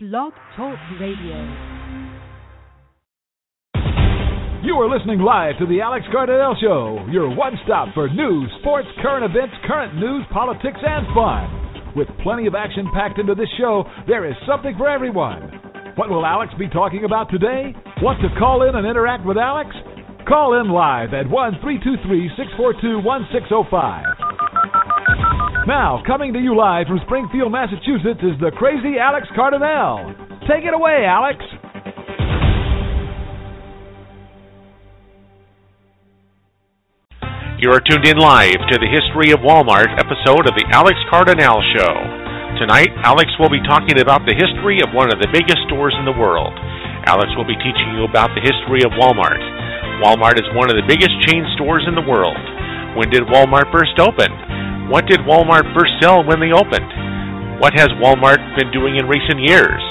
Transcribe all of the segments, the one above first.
Blog Talk Radio. You are listening live to the Alex Cardinale Show, your one stop for news, sports, current events, current news, politics, and fun. With plenty of action packed into this show, there is something for everyone. What will Alex be talking about today? Want to call in and interact with Alex? Call in live at 1 323 642 1605. Now, coming to you live from Springfield, Massachusetts, is the crazy Alex Cardinale. Take it away, Alex. You are tuned in live to the History of Walmart episode of the Alex Cardinale Show. Tonight, Alex will be talking about the history of one of the biggest stores in the world. Alex will be teaching you about the history of Walmart. Walmart is one of the biggest chain stores in the world. When did Walmart first open? What did Walmart first sell when they opened? What has Walmart been doing in recent years?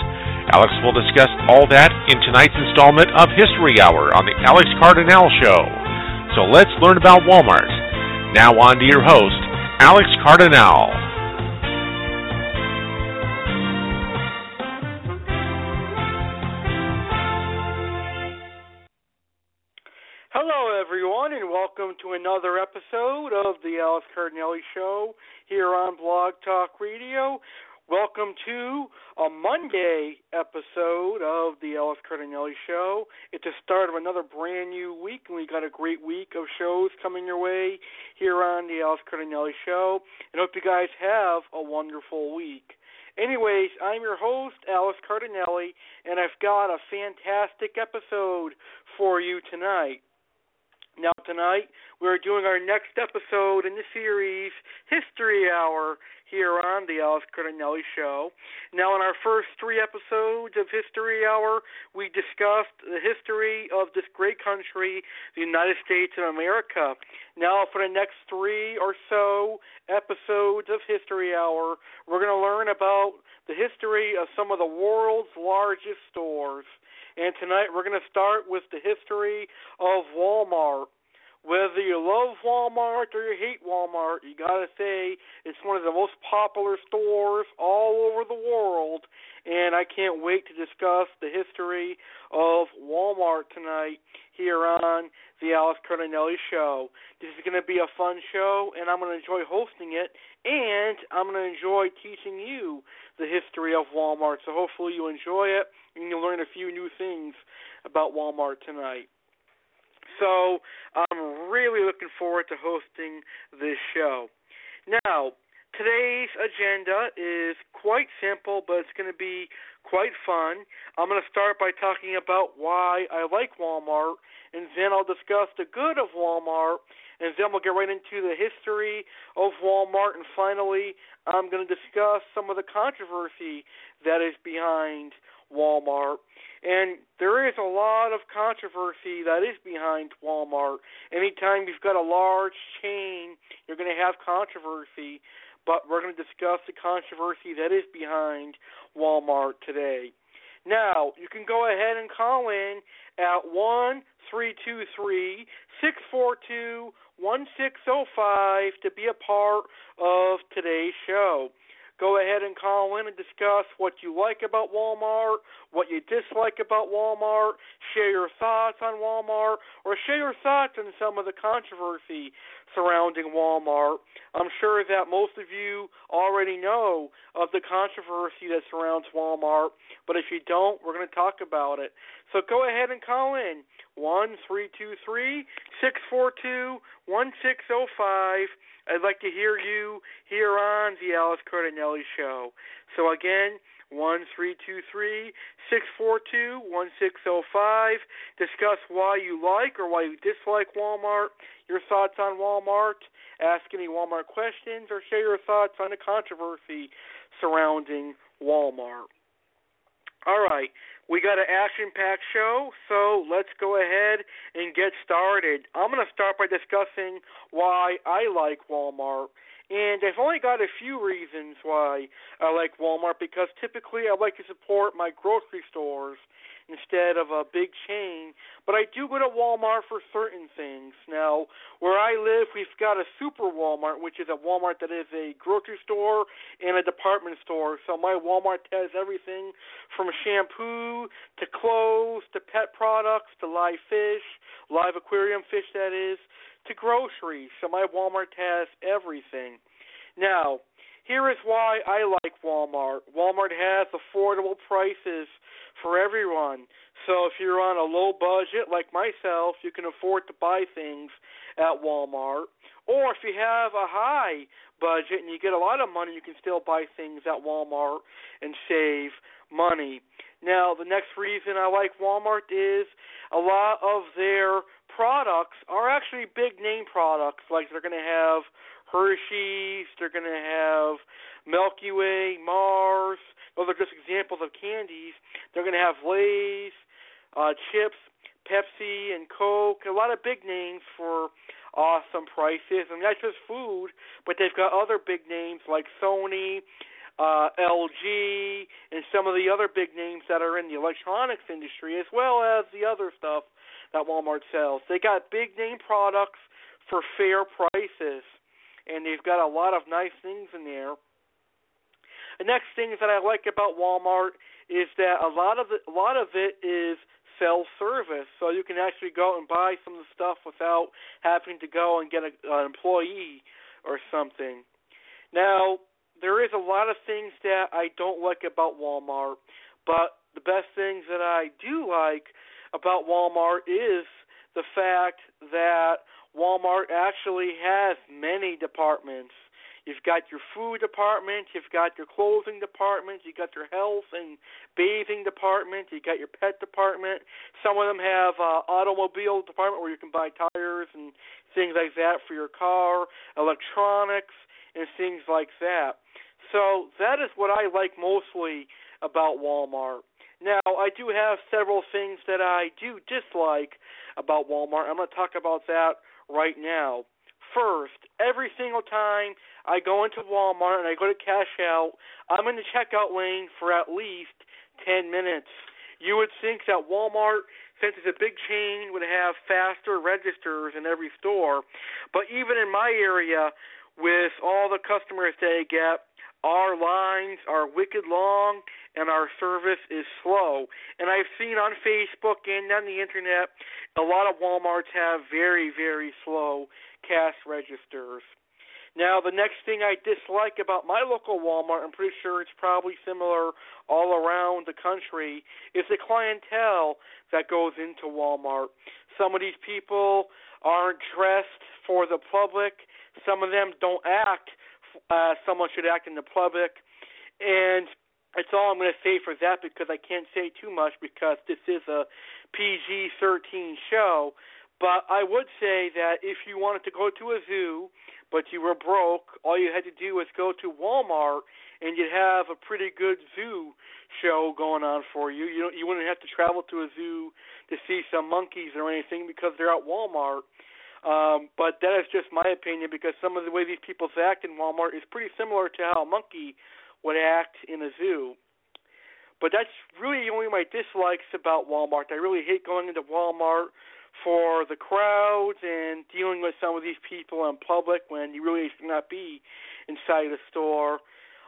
Alex will discuss all that in tonight's installment of History Hour on the Alex Cardinale Show. So let's learn about Walmart. Now on to your host, Alex Cardinale. Everyone, and welcome to another episode of the Alex Cardinale Show here on Blog Talk Radio. Welcome to a Monday episode of the Alex Cardinale Show. It's the start of another brand new week, and we got a great week of shows coming your way here on the Alex Cardinale Show. And hope you guys have a wonderful week. Anyways, I'm your host, Alex Cardinale, and I've got a fantastic episode for you tonight. Now, tonight, we're doing our next episode in the series, History Hour, here on the Alex Cardinale Show. Now, in our first three episodes of History Hour, we discussed the history of this great country, the United States of America. Now, for the next three or so episodes of History Hour, we're going to learn about the history of some of the world's largest stores. And tonight we're going to start with the history of Walmart. Whether you love Walmart or you hate Walmart, you got to say it's one of the most popular stores all over the world. And I can't wait to discuss the history of Walmart tonight here on the Alex Cardinale Show. This is going to be a fun show, and I'm going to enjoy hosting it, and I'm going to enjoy teaching you the history of Walmart. So hopefully you enjoy it and you'll learn a few new things about Walmart tonight. So I'm really looking forward to hosting this show. Now, today's agenda is quite simple, but it's going to be quite fun. I'm going to start by talking about why I like Walmart, and then I'll discuss the good of Walmart, and then we'll get right into the history of Walmart, and finally, I'm going to discuss some of the controversy that is behind Walmart. And there is a lot of controversy that is behind Walmart. Anytime you've got a large chain, you're going to have controversy. But we're going to discuss the controversy that is behind Walmart today. Now, you can go ahead and call in at one three two three six four two one six zero five to be a part of today's show. Go ahead and call in and discuss what you like about Walmart, what you dislike about Walmart, share your thoughts on Walmart, or share your thoughts on some of the controversy surrounding Walmart. I'm sure that most of you already know of the controversy that surrounds Walmart, but if you don't, we're going to talk about it. So go ahead and call in one three two three six four two one six zero five. I'd like to hear you here on the Alex Cardinale Show. So again, one three two three six four two one six zero five. Discuss why you like or why you dislike Walmart. Your thoughts on Walmart. Ask any Walmart questions or share your thoughts on the controversy surrounding Walmart. All right, we got an action packed show, so let's go ahead and get started. I'm going to start by discussing why I like Walmart. And I've only got a few reasons why I like Walmart because typically I like to support my grocery stores instead of a big chain. But I do go to Walmart for certain things. Now, where I live, we've got a super Walmart, which is a Walmart that is a grocery store and a department store. So my Walmart has everything from shampoo to clothes to pet products to live fish, live aquarium fish that is, to groceries. So my Walmart has everything. Now, here is why I like Walmart. Walmart has affordable prices for everyone. So if you're on a low budget like myself, you can afford to buy things at Walmart. Or if you have a high budget and you get a lot of money, you can still buy things at Walmart and save money. Now, the next reason I like Walmart is a lot of their products are actually big name products. Like they're going to have Hershey's, they're going to have Milky Way, Mars, those are just examples of candies. They're going to have Lay's, uh, chips, Pepsi, and Coke. A lot of big names for awesome prices. And that's just food, but they've got other big names like Sony, uh, LG, and some of the other big names that are in the electronics industry, as well as the other stuff that Walmart sells. They got big name products for fair prices, and they've got a lot of nice things in there. The next thing that I like about Walmart is that a lot of it, a lot of it is self-service, so you can actually go and buy some of the stuff without having to go and get a, an employee or something. Now, there is a lot of things that I don't like about Walmart, but the best things that I do like about Walmart is the fact that Walmart actually has many departments. You've got your food department, you've got your clothing department, you've got your health and bathing department, you've got your pet department. Some of them have uh, automobile department where you can buy tires and things like that for your car, electronics and things like that. So that is what I like mostly about Walmart. Now, I do have several things that I do dislike about Walmart. I'm going to talk about that right now. First, every single time I go into Walmart and I go to cash out, I'm in the checkout lane for at least 10 minutes. You would think that Walmart, since it's a big chain, would have faster registers in every store. But even in my area, with all the customers they get, our lines are wicked long and our service is slow. And I've seen on Facebook and on the internet a lot of Walmarts have very, very slow cash registers. Now, the next thing I dislike about my local Walmart, I'm pretty sure it's probably similar all around the country, is the clientele that goes into Walmart. Some of these people aren't dressed for the public. Some of them don't act uh, someone should act in the public. And that's all I'm going to say for that because I can't say too much because this is a PG 13 show. But I would say that if you wanted to go to a zoo, but you were broke, all you had to do was go to Walmart, and you'd have a pretty good zoo show going on for you. You you wouldn't have to travel to a zoo to see some monkeys or anything because they're at Walmart. Um, but that is just my opinion because some of the way these people act in Walmart is pretty similar to how a monkey would act in a zoo. But that's really only my dislikes about Walmart. I really hate going into Walmart for the crowds and dealing with some of these people in public when you really should not be inside the store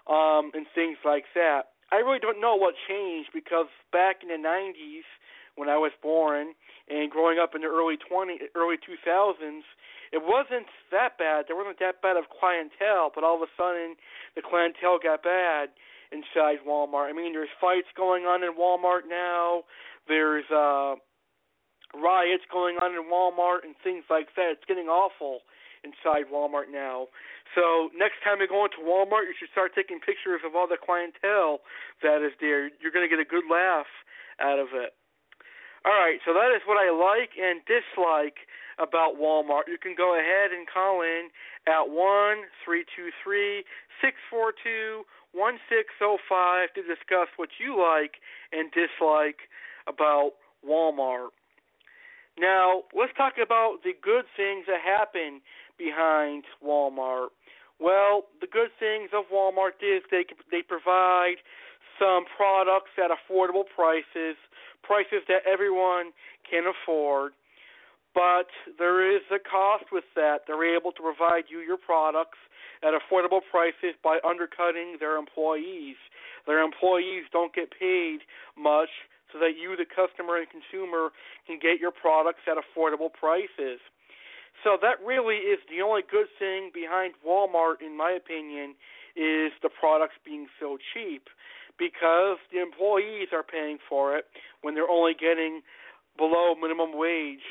um, and things like that. I really don't know what changed because back in the 90s when I was born and growing up in the early 20 early 2000s, it wasn't that bad. There wasn't that bad of clientele, but all of a sudden the clientele got bad inside Walmart. I mean, there's fights going on in Walmart now. There's uh riots going on in Walmart and things like that. It's getting awful inside Walmart now. So next time you go into Walmart, you should start taking pictures of all the clientele that is there. You're going to get a good laugh out of it. All right, so that is what I like and dislike about Walmart. You can go ahead and call in at one three two three six four two one six zero five to discuss what you like and dislike about Walmart. Now, let's talk about the good things that happen behind Walmart. Well, the good things of Walmart is they they provide some products at affordable prices, prices that everyone can afford. But there is a cost with that. They're able to provide you your products at affordable prices by undercutting their employees. Their employees don't get paid much so that you, the customer and consumer, can get your products at affordable prices. So that really is the only good thing behind Walmart, in my opinion, is the products being so cheap because the employees are paying for it when they're only getting below minimum wage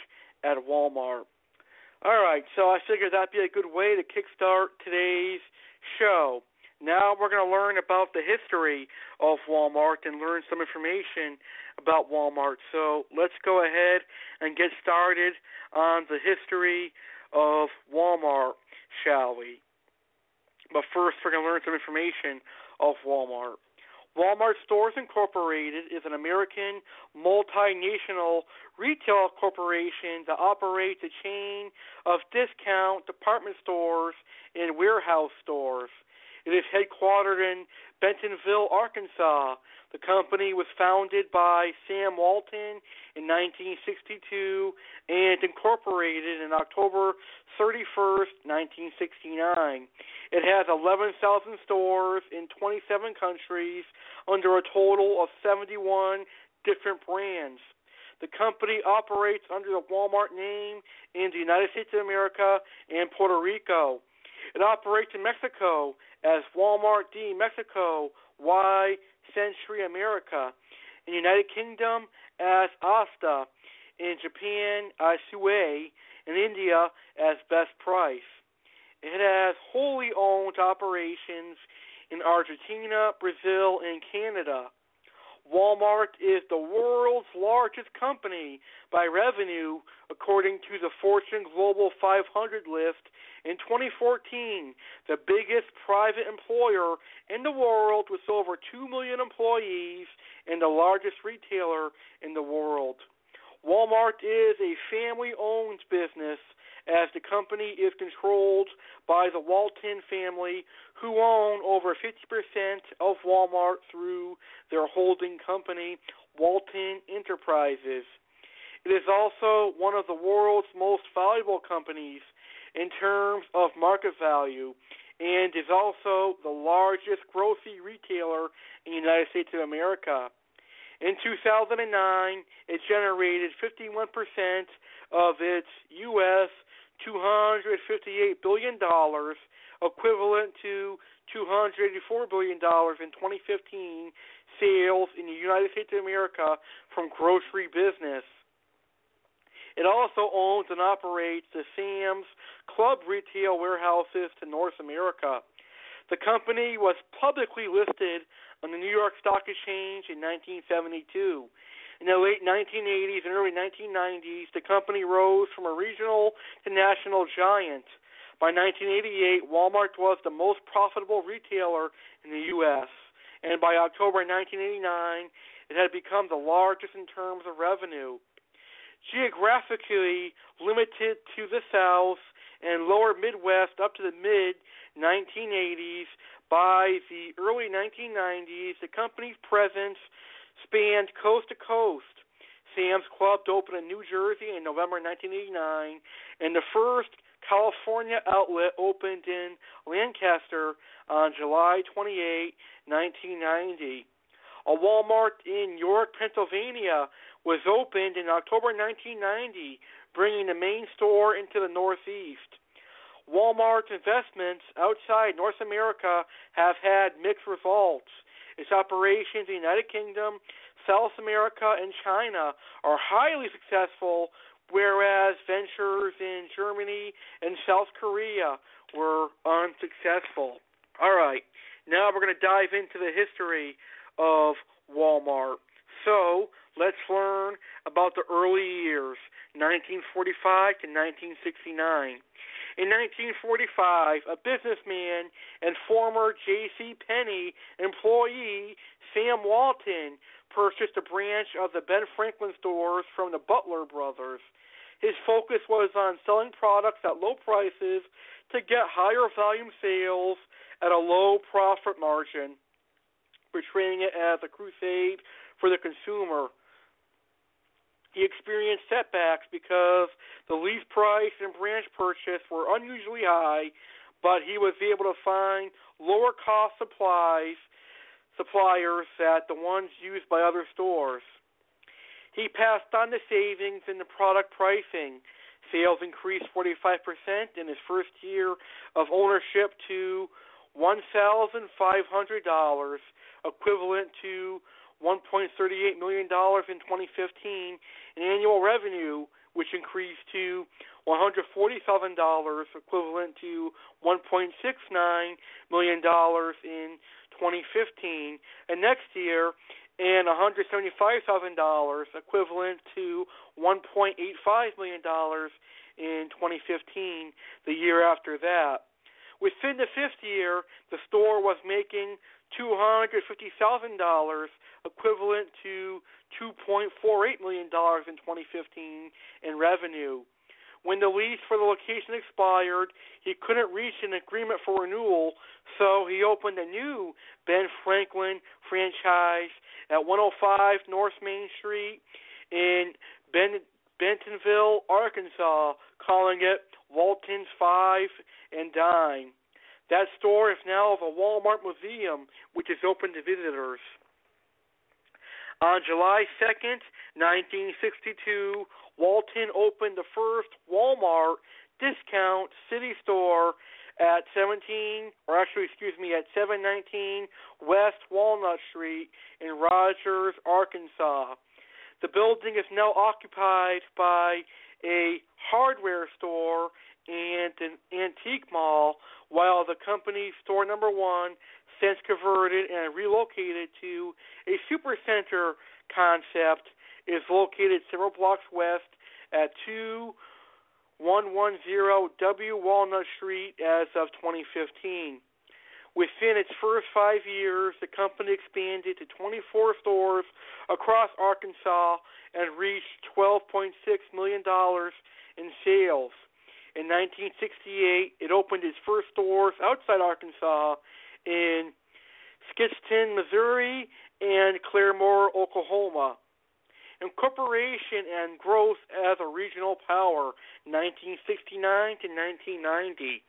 at Walmart. All right, so I figured that'd be a good way to kickstart today's show. Now we're going to learn about the history of Walmart and learn some information about Walmart. So let's go ahead and get started on the history of Walmart, shall we? But first, we're going to learn some information of Walmart. Walmart Stores Incorporated is an American multinational retail corporation that operates a chain of discount department stores and warehouse stores. It is headquartered in Bentonville, Arkansas. The company was founded by Sam Walton in 1962 and incorporated in October 31st, 1969. It has 11,000 stores in 27 countries under a total of 71 different brands. The company operates under the Walmart name in the United States of America and Puerto Rico. It operates in Mexico as Walmart de Mexico Y Centroamérica. In United Kingdom as Asda. In Japan as Sue. In India as Best Price. It has wholly owned operations in Argentina, Brazil, and Canada. Walmart is the world's largest company by revenue, according to the Fortune Global 500 list in 2014, the biggest private employer in the world with over 2 million employees and the largest retailer in the world. Walmart is a family owned business as the company is controlled by the Walton family, who own over 50% of Walmart through their holding company, Walton Enterprises. It is also one of the world's most valuable companies in terms of market value and is also the largest grocery retailer in the United States of America. In 2009, it generated 51% of its U.S. $258 billion, equivalent to $284 billion in 2015 sales in the United States of America from grocery business. It also owns and operates the Sam's Club retail warehouses to North America. The company was publicly listed on the New York Stock Exchange in 1972. In the late 1980s and early 1990s, the company rose from a regional to national giant. By 1988, Walmart was the most profitable retailer in the U.S., and by October 1989, it had become the largest in terms of revenue geographically limited to the South and lower Midwest up to the mid 1980s. By the early 1990s, the company's presence spanned coast to coast. Sam's Club opened in New Jersey in November 1989, and the first California outlet opened in Lancaster on July 28, 1990. A Walmart in York, Pennsylvania was opened in October 1990, bringing the main store into the Northeast. Walmart's investments outside North America have had mixed results. Its operations in the United Kingdom, South America, and China are highly successful, whereas ventures in Germany and South Korea were unsuccessful. All right, now we're going to dive into the history of Walmart. So, let's learn about the early years, 1945 to 1969. In 1945, a businessman and former J.C. Penney employee, Sam Walton, purchased a branch of the Ben Franklin stores from the Butler brothers. His focus was on selling products at low prices to get higher volume sales at a low profit margin, portraying it as a crusade for the consumer. He experienced setbacks because the lease price and branch purchase were unusually high, but he was able to find lower cost supplies suppliers at the ones used by other stores. He passed on the savings in the product pricing. Sales increased 45% in his first year of ownership to $1,500, equivalent to $1.38 million in 2015 in annual revenue, which increased to $140,000, equivalent to $1.69 million in 2015. And next year, and $175,000, equivalent to $1.85 million in 2015, the year after that. Within the fifth year, the store was making $250,000, equivalent to $2.48 million in 2015 in revenue. When the lease for the location expired, he couldn't reach an agreement for renewal, so he opened a new Ben Franklin franchise at 105 North Main Street in ben- Bentonville, Arkansas, calling it Walton's Five and Dime. That store is now a Walmart museum, which is open to visitors. On July 2nd, 1962, Walton opened the first Walmart discount city store at 17, or actually, excuse me, at 719 West Walnut Street in Rogers, Arkansas. The building is now occupied by a hardware store and an antique mall, while the company store number one since converted and relocated to a supercenter concept is located several blocks west at 2110 W Walnut Street as of 2015. Within its first five years, the company expanded to 24 stores across Arkansas and reached $12.6 million in sales. In 1968, it opened its first stores outside Arkansas in Sikeston, Missouri, and Claremore, Oklahoma. Incorporation and growth as a regional power, 1969 to 1990.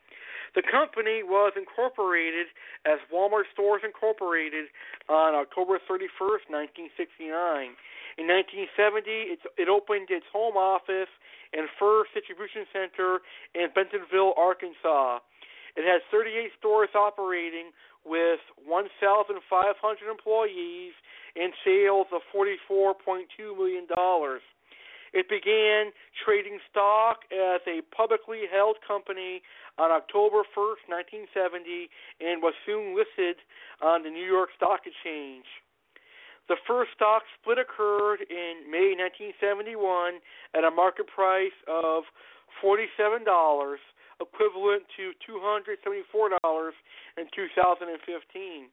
The company was incorporated as Walmart Stores Incorporated on October 31st, 1969. In 1970, it opened its home office and first distribution center in Bentonville, Arkansas. It has 38 stores operating with 1,500 employees and sales of $44.2 million. It began trading stock as a publicly held company on October 1st, 1970, and was soon listed on the New York Stock Exchange. The first stock split occurred in May 1971 at a market price of $47, equivalent to $274 in 2015.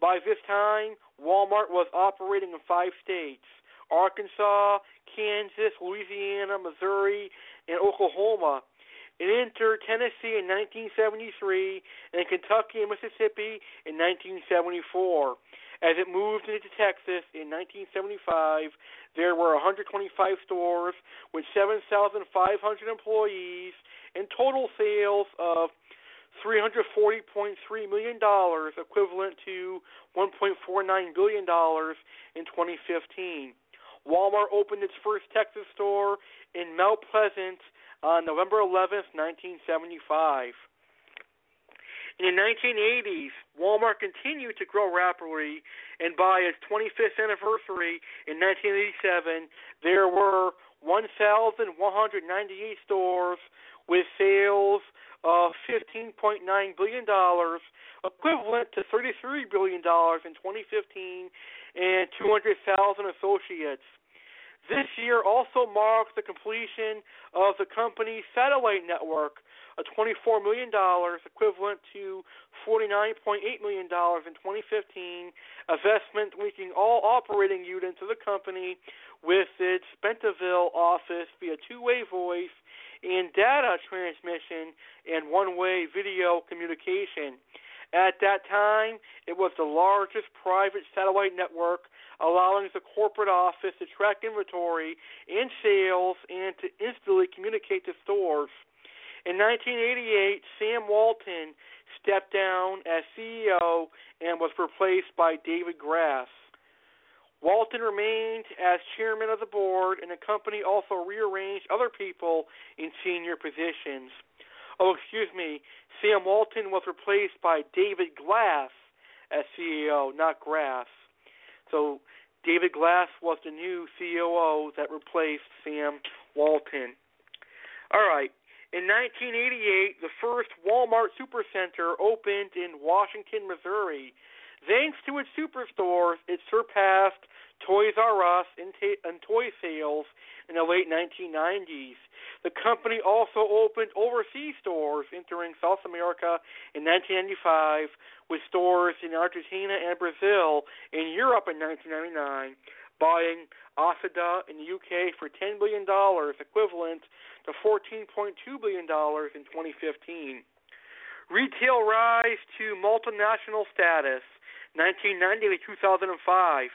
By this time, Walmart was operating in five states Arkansas, Kansas, Louisiana, Missouri, and Oklahoma. It entered Tennessee in 1973 and Kentucky and Mississippi in 1974. As it moved into Texas in 1975, there were 125 stores with 7,500 employees and total sales of $340.3 million, equivalent to $1.49 billion in 2015. Walmart opened its first Texas store in Mount Pleasant on November 11, 1975. In the 1980s, Walmart continued to grow rapidly, and by its 25th anniversary in 1987, there were 1,198 stores with sales of $15.9 billion, equivalent to $33 billion in 2015, and 200,000 associates. This year also marks the completion of the company's satellite network, a $24 million, equivalent to $49.8 million in 2015, investment linking all operating units of the company with its Bentonville office via two-way voice and data transmission and one-way video communication. At that time, it was the largest private satellite network, allowing the corporate office to track inventory and sales and to instantly communicate to stores. In 1988, Sam Walton stepped down as CEO and was replaced by David Grass. Walton remained as chairman of the board, and the company also rearranged other people in senior positions. Oh, excuse me, Sam Walton was replaced by David Glass as CEO, not Grass. So David Glass was the new COO that replaced Sam Walton. All right. In 1988, the first Walmart Supercenter opened in Washington, Missouri. Thanks to its superstores, it surpassed Toys R Us in, ta- in toy sales in the late 1990s. The company also opened overseas stores, entering South America in 1995, with stores in Argentina and Brazil, in Europe in 1999, buying Asda in the UK for $10 billion, equivalent to $14.2 billion in 2015. Retail rise to multinational status, 1990 to 2005.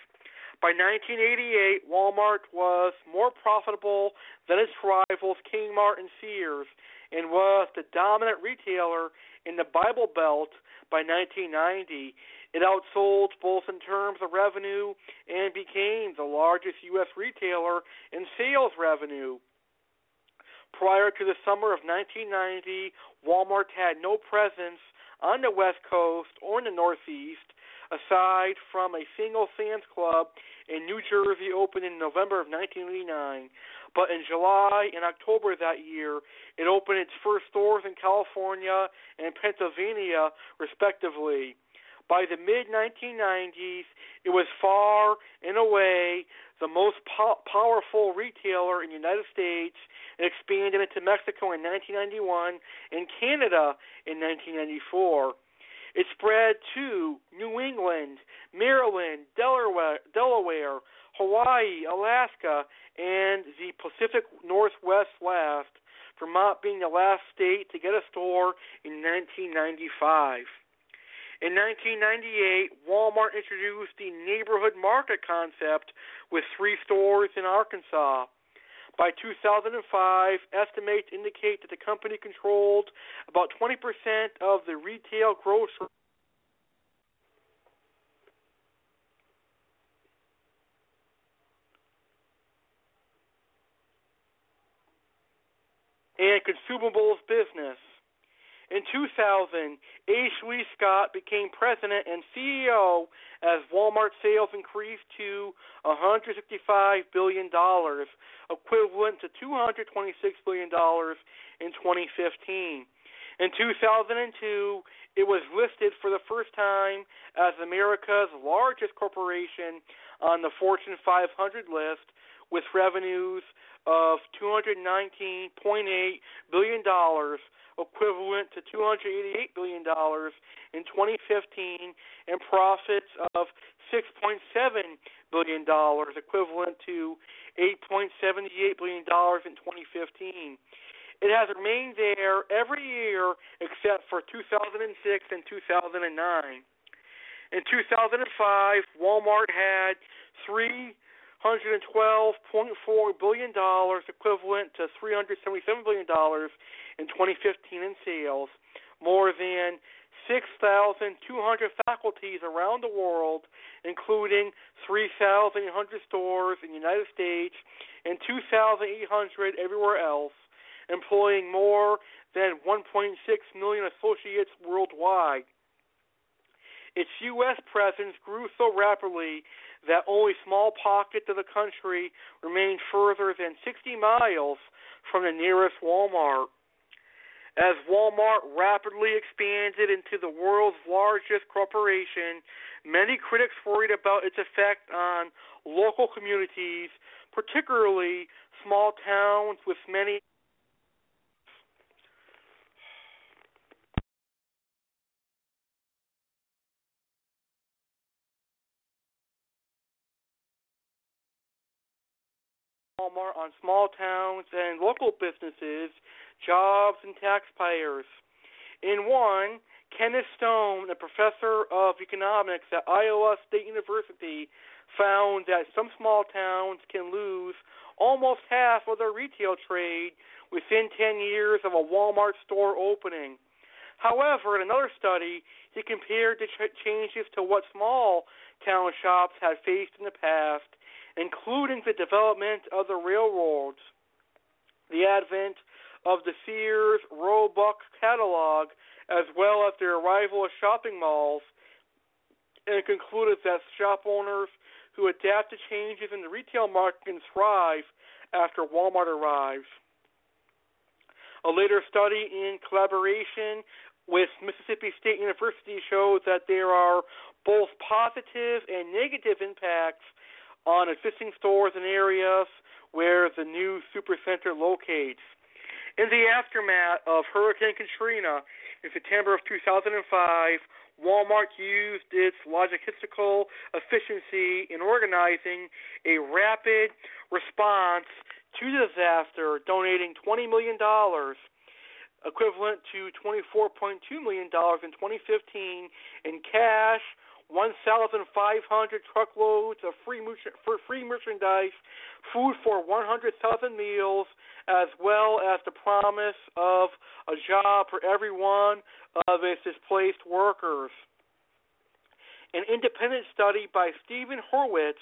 By 1988, Walmart was more profitable than its rivals Kmart and Sears and was the dominant retailer in the Bible Belt by 1990. It outsold both in terms of revenue and became the largest U.S. retailer in sales revenue. Prior to the summer of 1990, Walmart had no presence on the West Coast or in the Northeast aside from a single Sam's Club in New Jersey opened in November of 1989. But in July and October that year, it opened its first stores in California and Pennsylvania, respectively. By the mid 1990s, it was far and away the most po- powerful retailer in the United States and expanded into Mexico in 1991 and Canada in 1994. It spread to New England, Maryland, Delaware, Delaware, Hawaii, Alaska, and the Pacific Northwest last, Vermont being the last state to get a store in 1995. In 1998, Walmart introduced the neighborhood market concept with three stores in Arkansas. By 2005, estimates indicate that the company controlled about 20% of the retail grocery and consumables business. In 2000, H. Lee Scott became president and CEO as Walmart sales increased to $165 billion, equivalent to $226 billion in 2015. In 2002, it was listed for the first time as America's largest corporation on the Fortune 500 list with revenues of $219.8 billion equivalent to $288 billion in 2015, and profits of $6.7 billion, equivalent to $8.78 billion in 2015. It has remained there every year except for 2006 and 2009. In 2005, Walmart had three $112.4 billion, equivalent to $377 billion in 2015 in sales. More than 6,200 faculties around the world, including 3,800 stores in the United States and 2,800 everywhere else, employing more than 1.6 million associates worldwide. Its U.S. presence grew so rapidly that only small pockets of the country remain further than 60 miles from the nearest Walmart. As Walmart rapidly expanded into the world's largest corporation, many critics worried about its effect on local communities, particularly small towns with many Walmart on small towns and local businesses, jobs, and taxpayers. In one, Kenneth Stone, a professor of economics at Iowa State University, found that some small towns can lose almost half of their retail trade within 10 years of a Walmart store opening. However, in another study, he compared the ch- changes to what small town shops had faced in the past including the development of the railroads, the advent of the Sears Roebuck catalog, as well as the arrival of shopping malls, and concluded that shop owners who adapt to changes in the retail market can thrive after Walmart arrives. A later study in collaboration with Mississippi State University showed that there are both positive and negative impacts on existing stores and areas where the new supercenter locates. In the aftermath of Hurricane Katrina in September of 2005, Walmart used its logistical efficiency in organizing a rapid response to the disaster, donating $20 million, equivalent to $24.2 million in 2015, in cash, 1,500 truckloads of free, free merchandise, food for 100,000 meals, as well as the promise of a job for every one of its displaced workers. An independent study by Steven Horwitz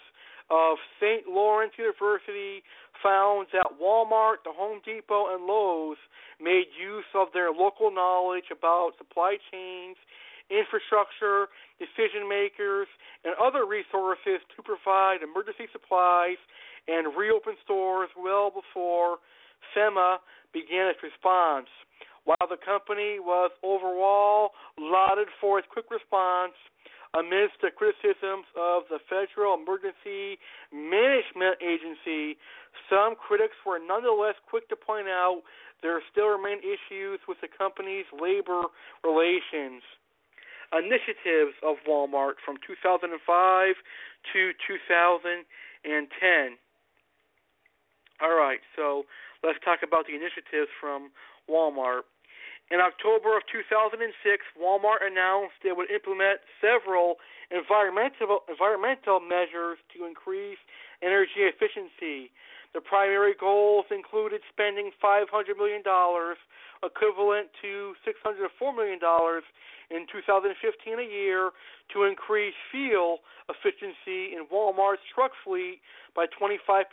of St. Lawrence University found that Walmart, the Home Depot, and Lowe's made use of their local knowledge about supply chains infrastructure, decision makers, and other resources to provide emergency supplies and reopen stores well before FEMA began its response. While the company was overall lauded for its quick response, amidst the criticisms of the Federal Emergency Management Agency, some critics were nonetheless quick to point out there still remain issues with the company's labor relations initiatives of Walmart from 2005 to 2010. All right, so let's talk about the initiatives from Walmart. In October of 2006, Walmart announced it would implement several environmental environmental measures to increase energy efficiency. The primary goals included spending $500 million, equivalent to $604 million in 2015 a year, to increase fuel efficiency in Walmart's truck fleet by 25%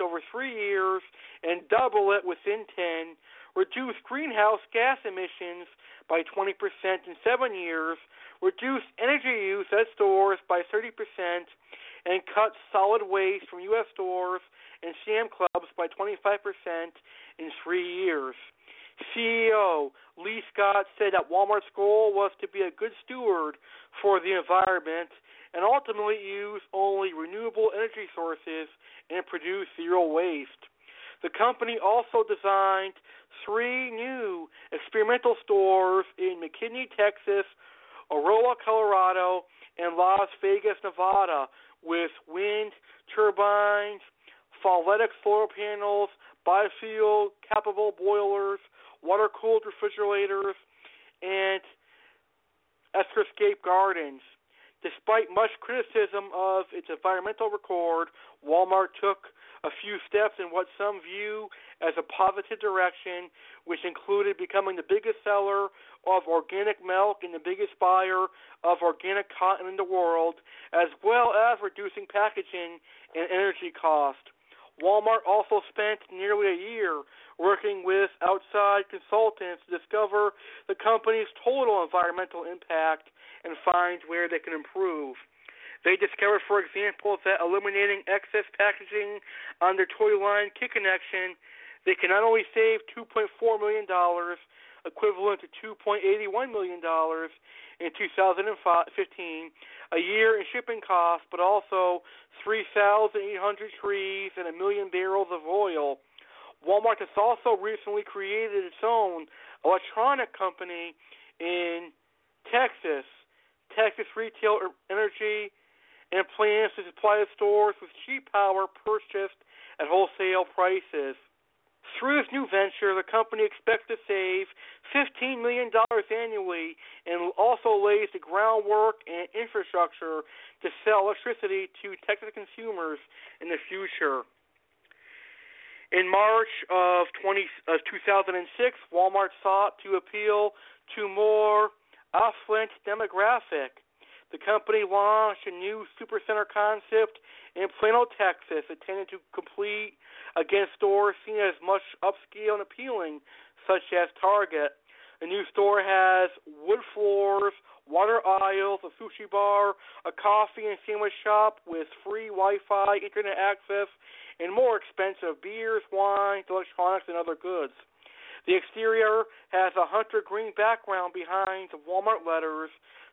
over three years and double it within 10, reduce greenhouse gas emissions by 20% in seven years, reduce energy use at stores by 30%, and cut solid waste from U.S. stores and Sam Clubs by 25% in three years. CEO Lee Scott said that Walmart's goal was to be a good steward for the environment and ultimately use only renewable energy sources and produce zero waste. The company also designed three new experimental stores in McKinney, Texas, Aurora, Colorado, and Las Vegas, Nevada, with wind turbines, Falletic solar panels, biofuel capable boilers, water cooled refrigerators, and xeriscape Gardens. Despite much criticism of its environmental record, Walmart took a few steps in what some view as a positive direction, which included becoming the biggest seller of organic milk and the biggest buyer of organic cotton in the world, as well as reducing packaging and energy cost. Walmart also spent nearly a year working with outside consultants to discover the company's total environmental impact and find where they can improve. They discovered, for example, that eliminating excess packaging on their toy line Kid Connection, they can not only save $2.4 million equivalent to $2.81 million in 2015, a year in shipping costs, but also 3,800 trees and a million barrels of oil. Walmart has also recently created its own electronic company in Texas, Texas Retail Energy, and plans to supply the stores with cheap power purchased at wholesale prices. Through this new venture, the company expects to save $15 million annually and also lays the groundwork and infrastructure to sell electricity to Texas consumers in the future. In March of, 20, of 2006, Walmart sought to appeal to more affluent demographic. The company launched a new supercenter concept in Plano, Texas, intended to compete against stores seen as much upscale and appealing, such as Target. The new store has wood floors, water aisles, a sushi bar, a coffee and sandwich shop with free Wi-Fi, internet access, and more expensive beers, wines, electronics, and other goods. The exterior has a hunter green background behind the Walmart letters,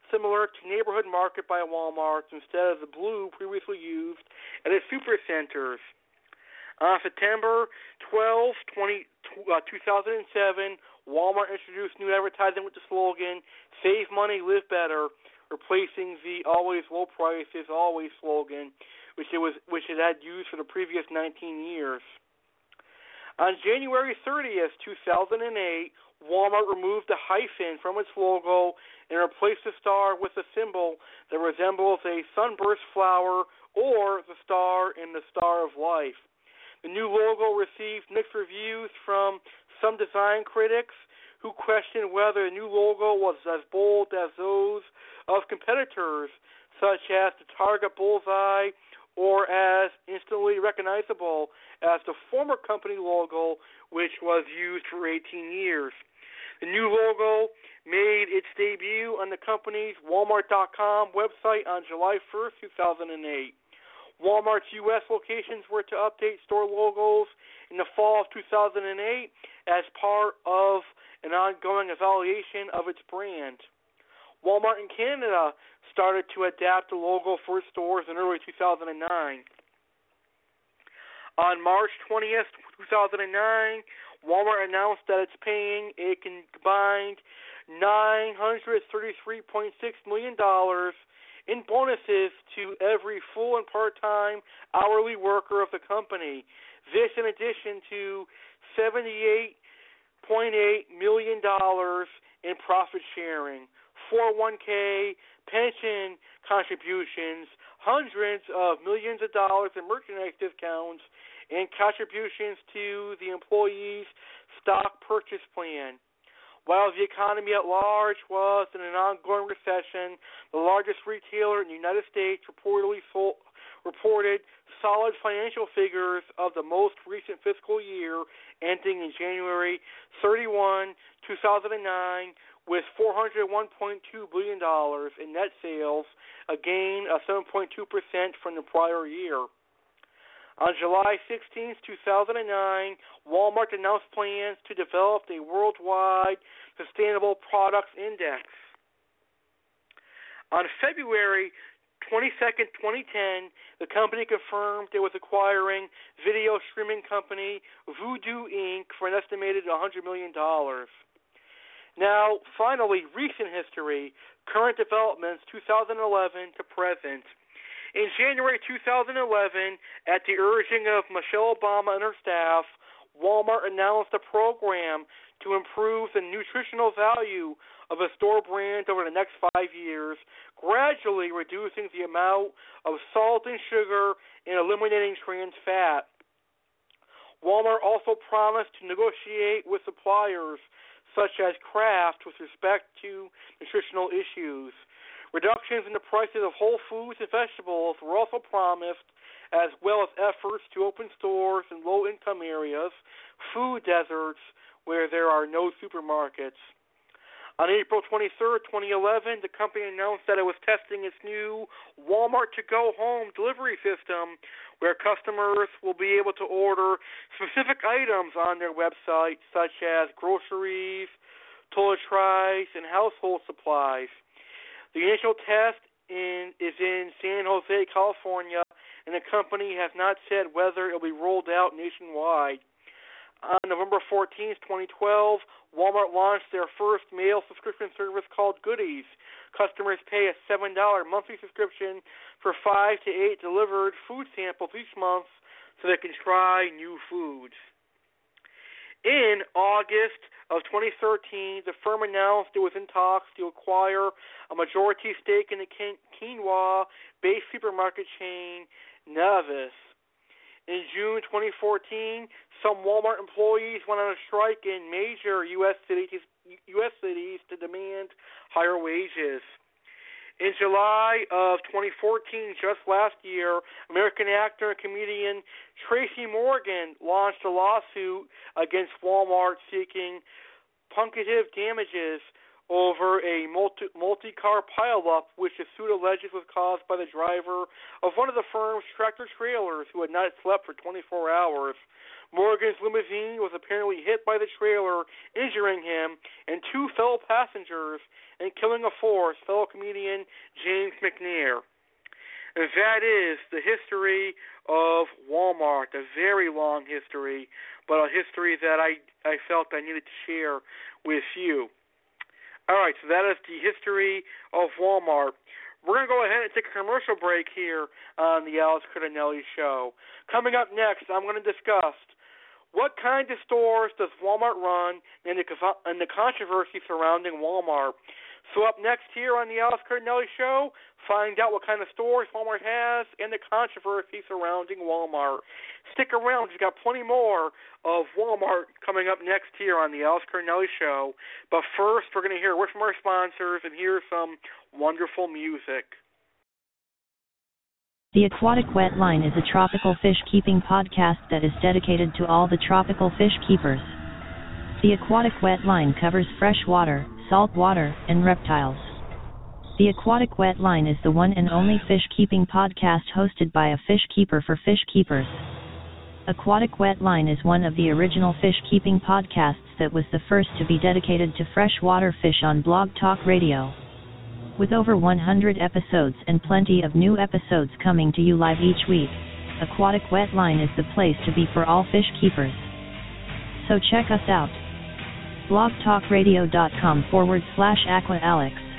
similar to Neighborhood Market by Walmart instead of the blue previously used at its supercenters. On September 12, 20, uh, 2007, Walmart introduced new advertising with the slogan "Save money, live better," replacing the "Always low prices, always" slogan, which it was which it had used for the previous 19 years. On January 30th, 2008, Walmart removed the hyphen from its logo and replaced the star with a symbol that resembles a sunburst flower or the star in the Star of Life. The new logo received mixed reviews from some design critics who questioned whether the new logo was as bold as those of competitors, such as the Target Bullseye, or as instantly recognizable as the former company logo, which was used for 18 years. The new logo made its debut on the company's Walmart.com website on July 1st, 2008. Walmart's U.S. locations were to update store logos in the fall of 2008 as part of an ongoing evaluation of its brand. Walmart in Canada started to adapt the logo for its stores in early 2009. On March 20th, 2009, Walmart announced that it's paying a combined $933.6 million in bonuses to every full and part-time hourly worker of the company. This in addition to $78.8 million in profit sharing, 401k, pension contributions, hundreds of millions of dollars in merchandise discounts, and contributions to the employees' stock purchase plan. While the economy at large was in an ongoing recession, the largest retailer in the United States reportedly sold, reported solid financial figures of the most recent fiscal year ending in January 31, 2009, with $401.2 billion in net sales, a gain of 7.2% from the prior year. On July 16, 2009, Walmart announced plans to develop a worldwide sustainable products index. On February 22, 2010, the company confirmed it was acquiring video streaming company Vudu Inc. for an estimated $100 million. Now, finally, recent history, current developments 2011 to present. In January 2011, at the urging of Michelle Obama and her staff, Walmart announced a program to improve the nutritional value of a store brand over the next five years, gradually reducing the amount of salt and sugar and eliminating trans fat. Walmart also promised to negotiate with suppliers such as Kraft with respect to nutritional issues. Reductions in the prices of whole foods and vegetables were also promised, as well as efforts to open stores in low income areas, food deserts where there are no supermarkets. On April 23, 2011, the company announced that it was testing its new Walmart to Go Home delivery system, where customers will be able to order specific items on their website, such as groceries, toiletries, and household supplies. The initial test in, is in San Jose, California, and the company has not said whether it will be rolled out nationwide. On November 14, 2012, Walmart launched their first mail subscription service called Goodies. Customers pay a $7 monthly subscription for five to eight delivered food samples each month so they can try new foods. In August of 2013, the firm announced it was in talks to acquire a majority stake in the Kenya-based supermarket chain Naivas. In June 2014, some Walmart employees went on a strike in major U.S. cities, U.S. cities to demand higher wages. In July of 2014, just last year, American actor and comedian Tracy Morgan launched a lawsuit against Walmart seeking punitive damages over a multi multi car pileup, which the suit alleges was caused by the driver of one of the firm's tractor trailers who had not slept for 24 hours. Morgan's limousine was apparently hit by the trailer, injuring him and two fellow passengers and killing a fourth, fellow comedian James McNair. And that is the history of Walmart, a very long history, but a history that I, I felt I needed to share with you. All right, so that is the history of Walmart. We're going to go ahead and take a commercial break here on the Alex Cardinale Show. Coming up next, I'm going to discuss what kind of stores does Walmart run and the, and the controversy surrounding Walmart. So up next here on the Alex Cardinale Show, find out what kind of stores Walmart has and the controversy surrounding Walmart. Stick around, we've got plenty more of Walmart coming up next here on the Alex Cardinale Show. But first, we're going to hear word from our sponsors and hear some wonderful music. The Aquatic Wetline is a tropical fish keeping podcast that is dedicated to all the tropical fish keepers. The Aquatic Wetline covers freshwater, saltwater, and reptiles. The Aquatic Wet Line is the one and only fish keeping podcast hosted by a fish keeper for fish keepers. Aquatic Wet Line is one of the original fish keeping podcasts that was the first to be dedicated to freshwater fish on Blog Talk Radio. With over 100 episodes and plenty of new episodes coming to you live each week, Aquatic Wet Line is the place to be for all fish keepers. So check us out. blogtalkradio.com forward slash aquaalex.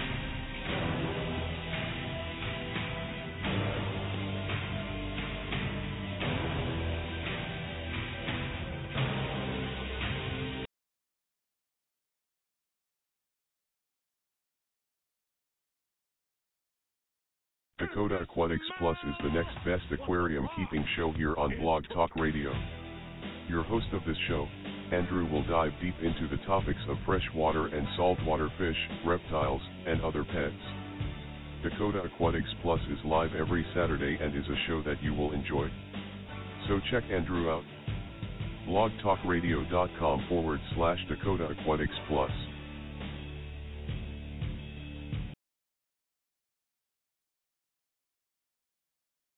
Dakota Aquatics Plus is the next best aquarium keeping show here on Blog Talk Radio. Your host of this show, Andrew will dive deep into the topics of freshwater and saltwater fish, reptiles, and other pets. Dakota Aquatics Plus is live every Saturday and is a show that you will enjoy. So check Andrew out. blogtalkradio.com forward slash Dakota Aquatics Plus.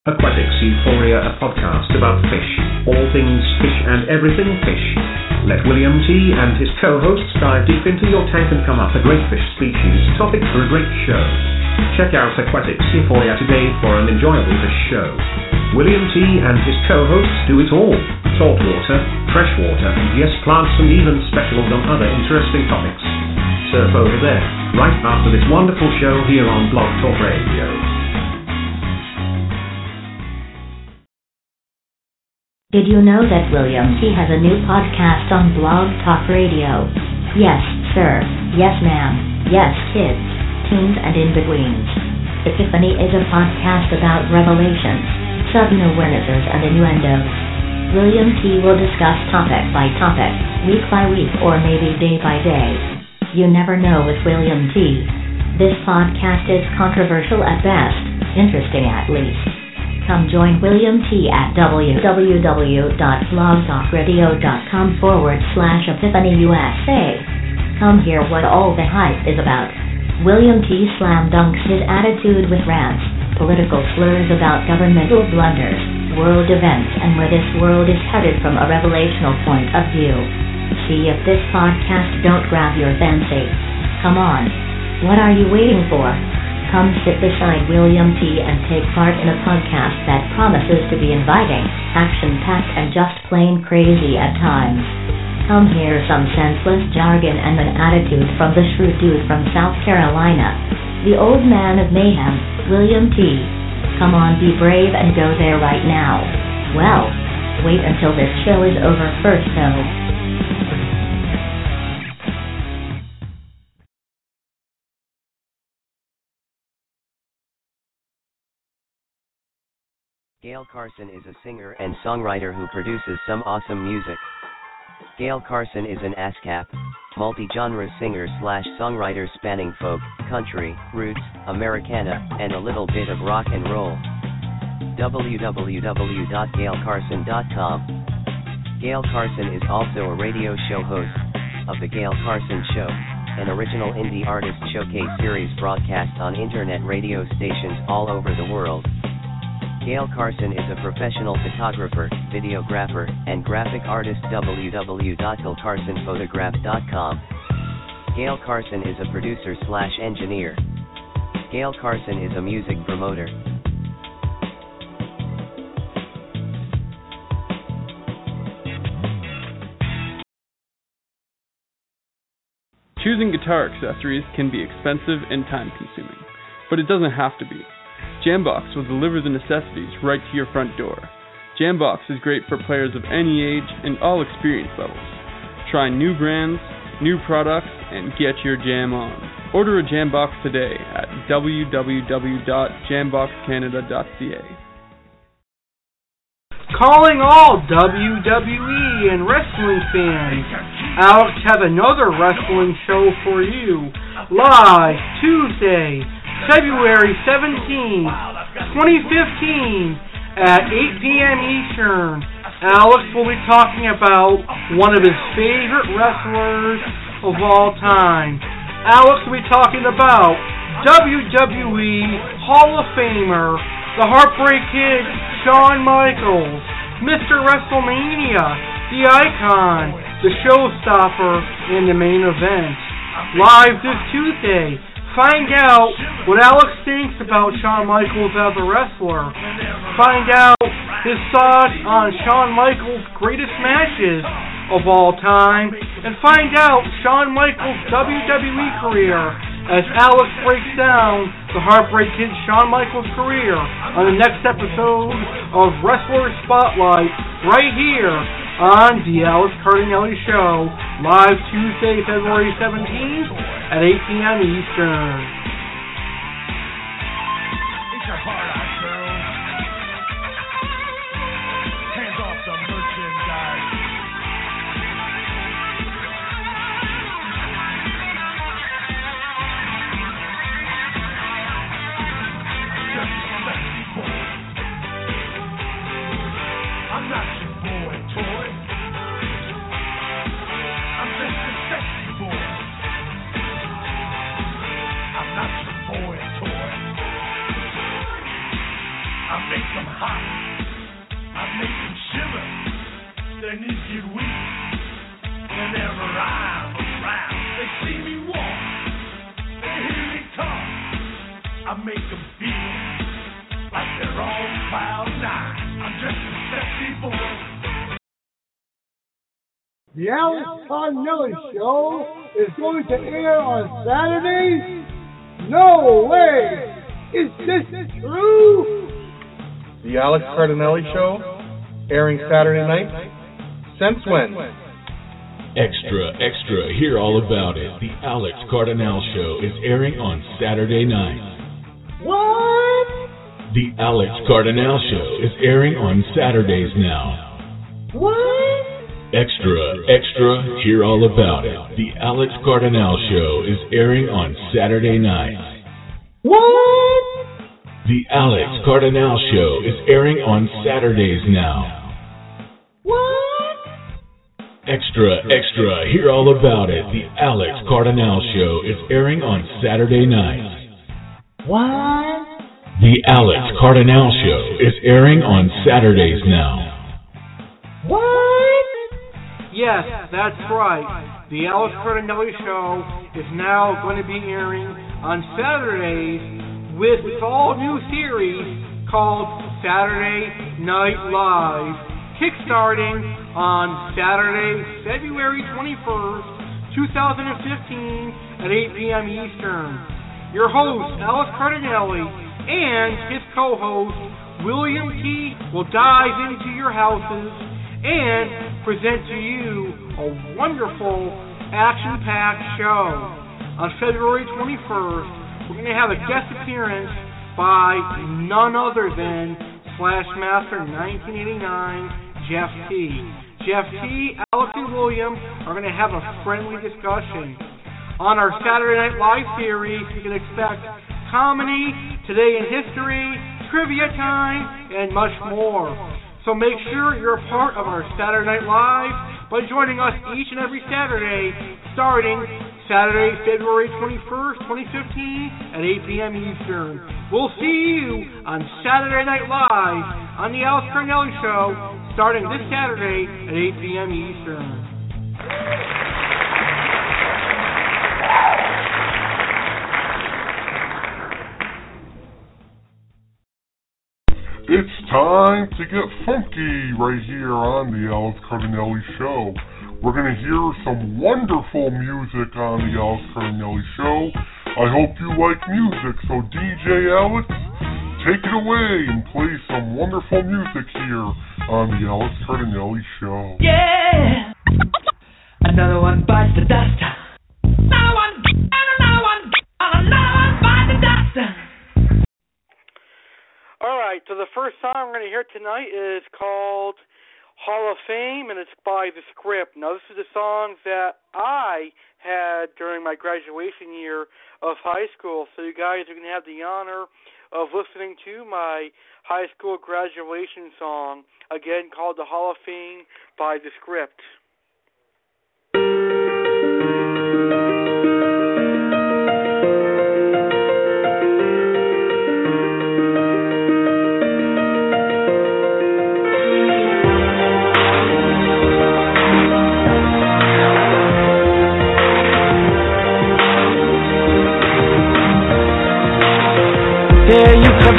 Aquatics Euphoria, a podcast about fish, all things fish and everything fish. Let William T. and his co-hosts dive deep into your tank and come up a great fish species topic for a great show. Check out Aquatics Euphoria today for an enjoyable fish show. William T. and his co-hosts do it all. Saltwater, freshwater, yes, plants and even specials on other interesting topics. Surf over there, right after this wonderful show here on Blog Talk Radio. Did you know that William T has a new podcast on Blog Talk Radio? Yes, sir. Yes, ma'am. Yes, kids, teens, and in-betweens. Epiphany is a podcast about revelations, sudden awarenesses, and innuendos. William T will discuss topic by topic, week by week, or maybe day by day. You never know with William T. This podcast is controversial at best, interesting at least. Come join William T at www.blogtalkradio.com forward slash Epiphany USA. Come hear what all the hype is about. William T slam dunks his attitude with rants, political slurs about governmental blunders, world events, and where this world is headed from a revelational point of view. See if this podcast don't grab your fancy. Come on. What are you waiting for? Come sit beside William T. and take part in a podcast that promises to be inviting, action-packed and just plain crazy at times. Come hear some senseless jargon and an attitude from the shrewd dude from South Carolina. The old man of mayhem, William T. Come on, be brave and go there right now. Well, wait until this show is over first though. Gail Carson is a singer and songwriter who produces some awesome music. Gail Carson is an ASCAP, multi-genre singer slash songwriter spanning folk, country, roots, Americana, and a little bit of rock and roll. www.gailcarson.com Gail Carson is also a radio show host of The Gail Carson Show, an original indie artist showcase series broadcast on internet radio stations all over the world. Gail Carson is a professional photographer, videographer, and graphic artist www.gailcarsonphotograph.com. Gail Carson is a producer slash engineer. Gail Carson is a music promoter. Choosing guitar accessories can be expensive and time consuming, but it doesn't have to be. Jambox will deliver the necessities right to your front door. Jambox is great for players of any age and all experience levels. Try new brands, new products, and get your jam on. Order a Jambox today at www.jamboxcanada.ca. Calling all WWE and wrestling fans. Alex have another wrestling show for you. Live Tuesday, February 17, 2015 at 8 p.m. Eastern. Alex will be talking about one of his favorite wrestlers of all time. Alex will be talking about WWE Hall of Famer, the Heartbreak Kid, Shawn Michaels, Mr. WrestleMania, the Icon, the Showstopper, and the main event. Live this Tuesday, Find out what Alex thinks about Shawn Michaels as a wrestler. Find out his thoughts on Shawn Michaels' greatest matches of all time. And find out Shawn Michaels' WWE career as Alex breaks down the Heartbreak Kid Shawn Michaels' career on the next episode of Wrestler Spotlight right here on the Alex Cardinale Show, live Tuesday, February 17th at 8 p.m. Eastern. The Alex Cardinale Show is going to air on Saturday? No way! Is this true? The Alex Cardinale Show, airing Saturday night? Since when? Extra, extra, hear all about it. The Alex Cardinale Show is airing on Saturday night. What? The Alex Cardinale Show is airing on Saturdays now. What? Extra, extra, hear all about it. The Alex Cardinale Show is airing on Saturday night. What? The Alex Cardinale Show is airing on Saturdays now. What? Extra, extra, hear all about it. The Alex Cardinale Show is airing on Saturday night. What? The Alex Cardinale Show is airing on Saturdays now. What? Yes, that's right. The Alex Cardinale Show is now going to be airing on Saturdays with its all new series called Saturday Night Live, kickstarting on Saturday, February 21st, 2015 at 8 p.m. Eastern. Your host, Alex Cardinale, and his co-host, William T., will dive into your houses and present to you a wonderful action-packed show. On February 21st, we're going to have a guest appearance by none other than Slashmaster 1989, Jeff T. Jeff T, Alex, and William are going to have a friendly discussion. On our Saturday Night Live series, you can expect comedy, today in history, trivia time, and much more. So make sure you're a part of our Saturday Night Live by joining us each and every Saturday, starting Saturday, February 21st, 2015 at 8 p.m. Eastern. We'll see you on Saturday Night Live on the Alex Cardinale Show starting this Saturday at 8 p.m. Eastern. It's time to get funky right here on the Alex Cardinale Show. We're going to hear some wonderful music on the Alex Cardinale Show. I hope you like music, so DJ Alex, take it away and play some wonderful music here on the Alex Cardinale Show. Yeah! Another one bites the dust. Another one, another one, another one bites the dust. All right, so the first song we're going to hear tonight is called Hall of Fame, and it's by The Script. Now, this is a song that I had during my graduation year of high school, so you guys are going to have the honor of listening to my high school graduation song, again called The Hall of Fame by The Script.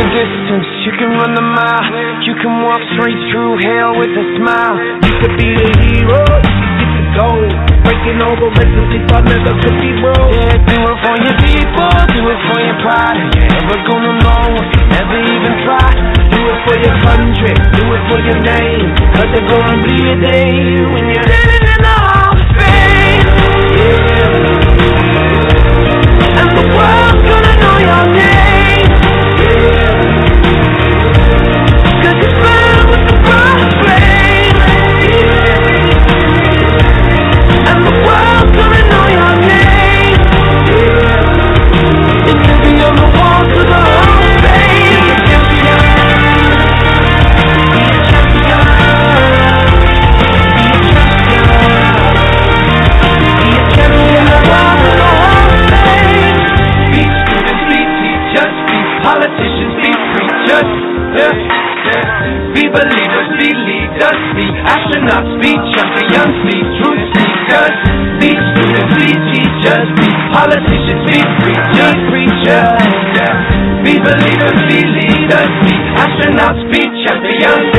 the distance, you can run the mile, you can walk straight through hell with a smile. You could be the hero, you could get the gold. Breaking all the records they thought never could be broke. Yeah, do it for your people, do it for your pride. You never gonna know never even try. Do it for your country, do it for your name. Cause there's gonna be a day when you're standing in the Hall of Fame. And the world's be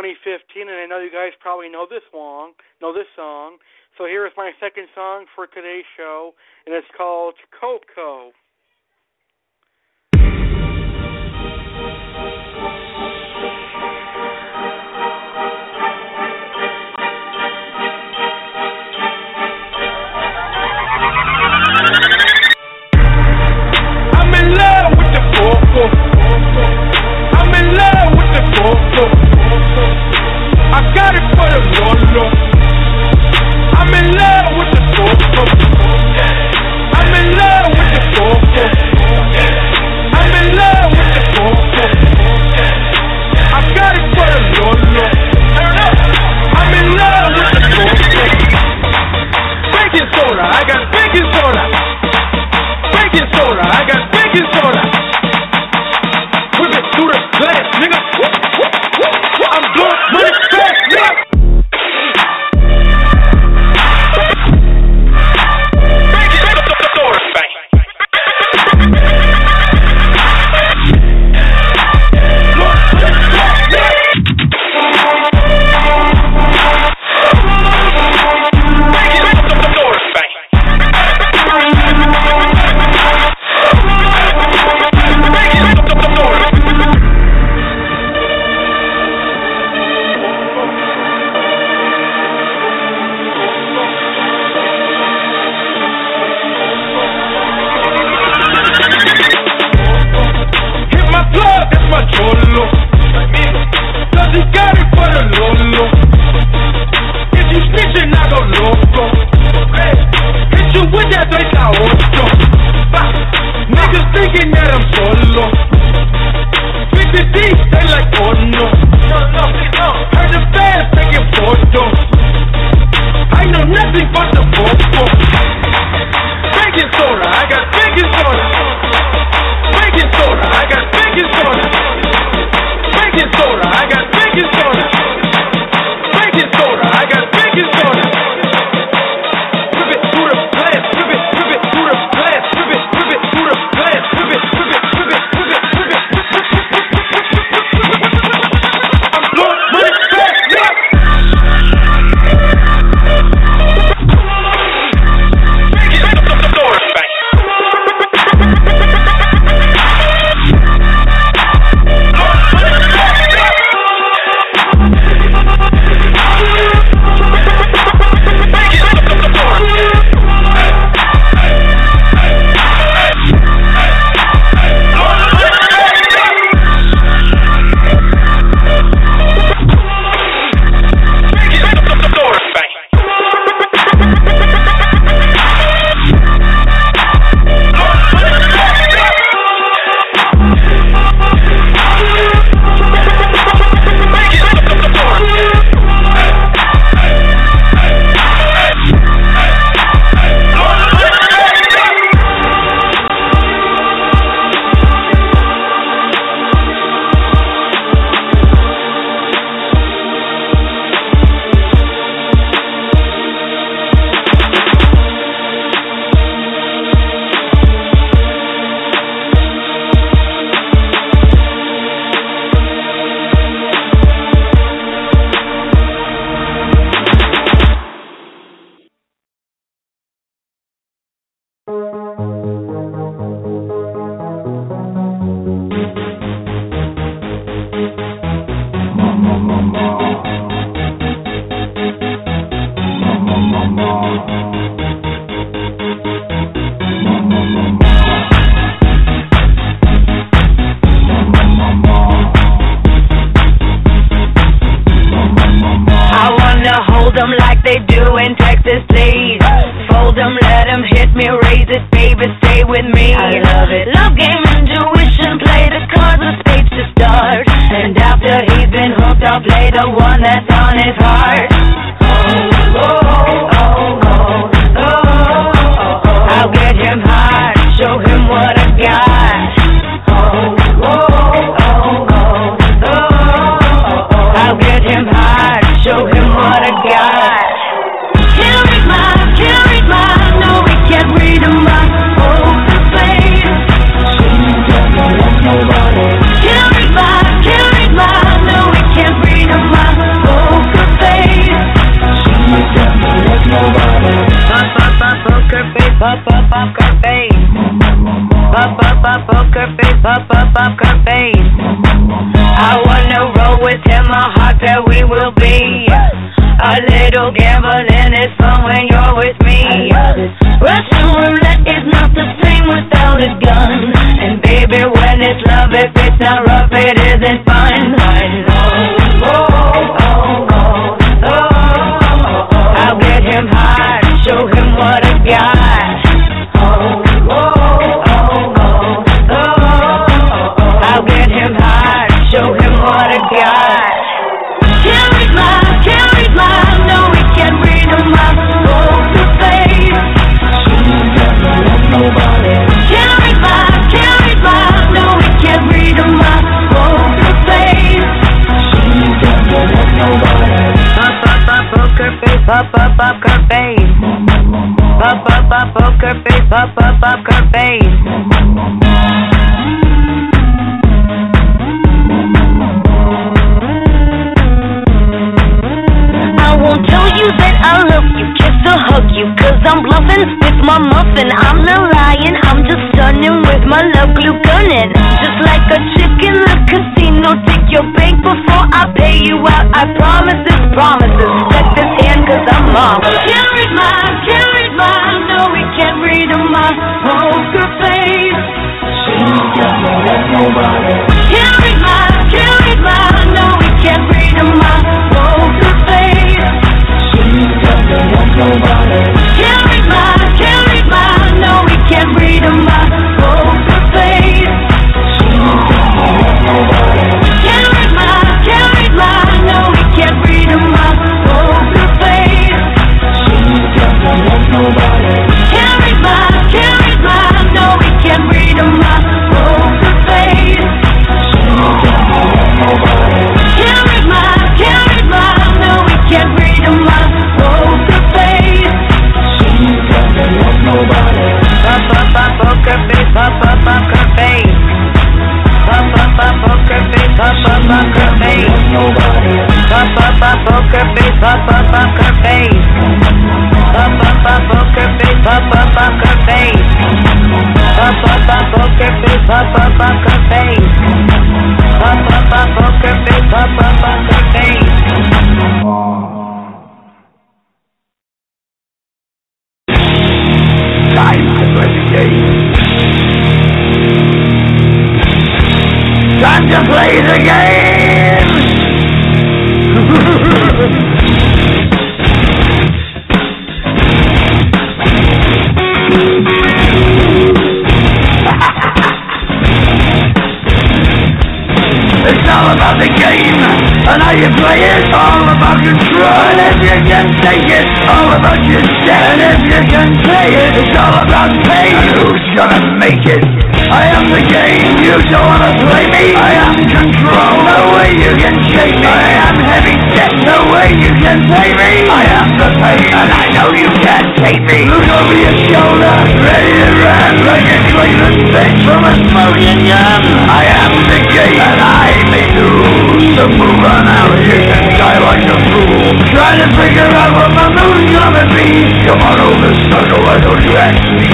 2015, and I know you guys probably know this song. Know this song. So here is my second song for today's show, and it's called Coco. I'm in love with the 4 body for the photo. I'm in love with the photo. I'm in love with the photo. I'm in love with the photo. I got it for the lolo. I'm in love with the photo. Baking soda, I got baking soda. Baking soda, I got baking soda. Whip it through the glass, nigga. I'm doing money fast. Yes if it's not rough, it isn't fun. Up, up, up, her face. I won't tell you that I love you, kiss or hug you, cause I'm bluffing with my muffin. I'm not lying, I'm just stunning with my love glue gunning. Just like a chick in the casino, take your bank before I pay you out. I promise this, promises. Can't read I am the game. You don't wanna play me. I am control. Way you can shake me. I am heavy debt. No way you can pay me. I am the pain, and I know you can't take me. Look over your shoulder, ready to run like a Cleveland bitch from a smoking gun. I am the game, and I may lose. So move on out here and die like a fool. Trying to figure out what my mood's gonna be. Come on over, snuggle, why don't you ask me?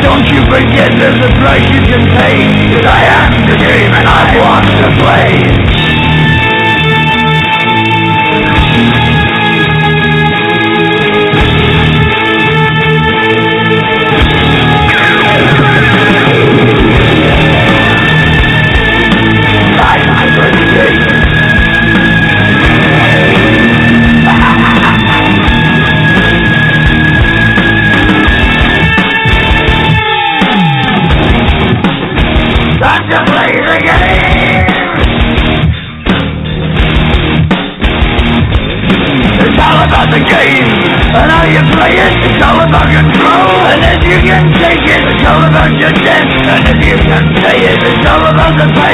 Don't you forget there's a price you can pay. Cause I am the game and I want to play.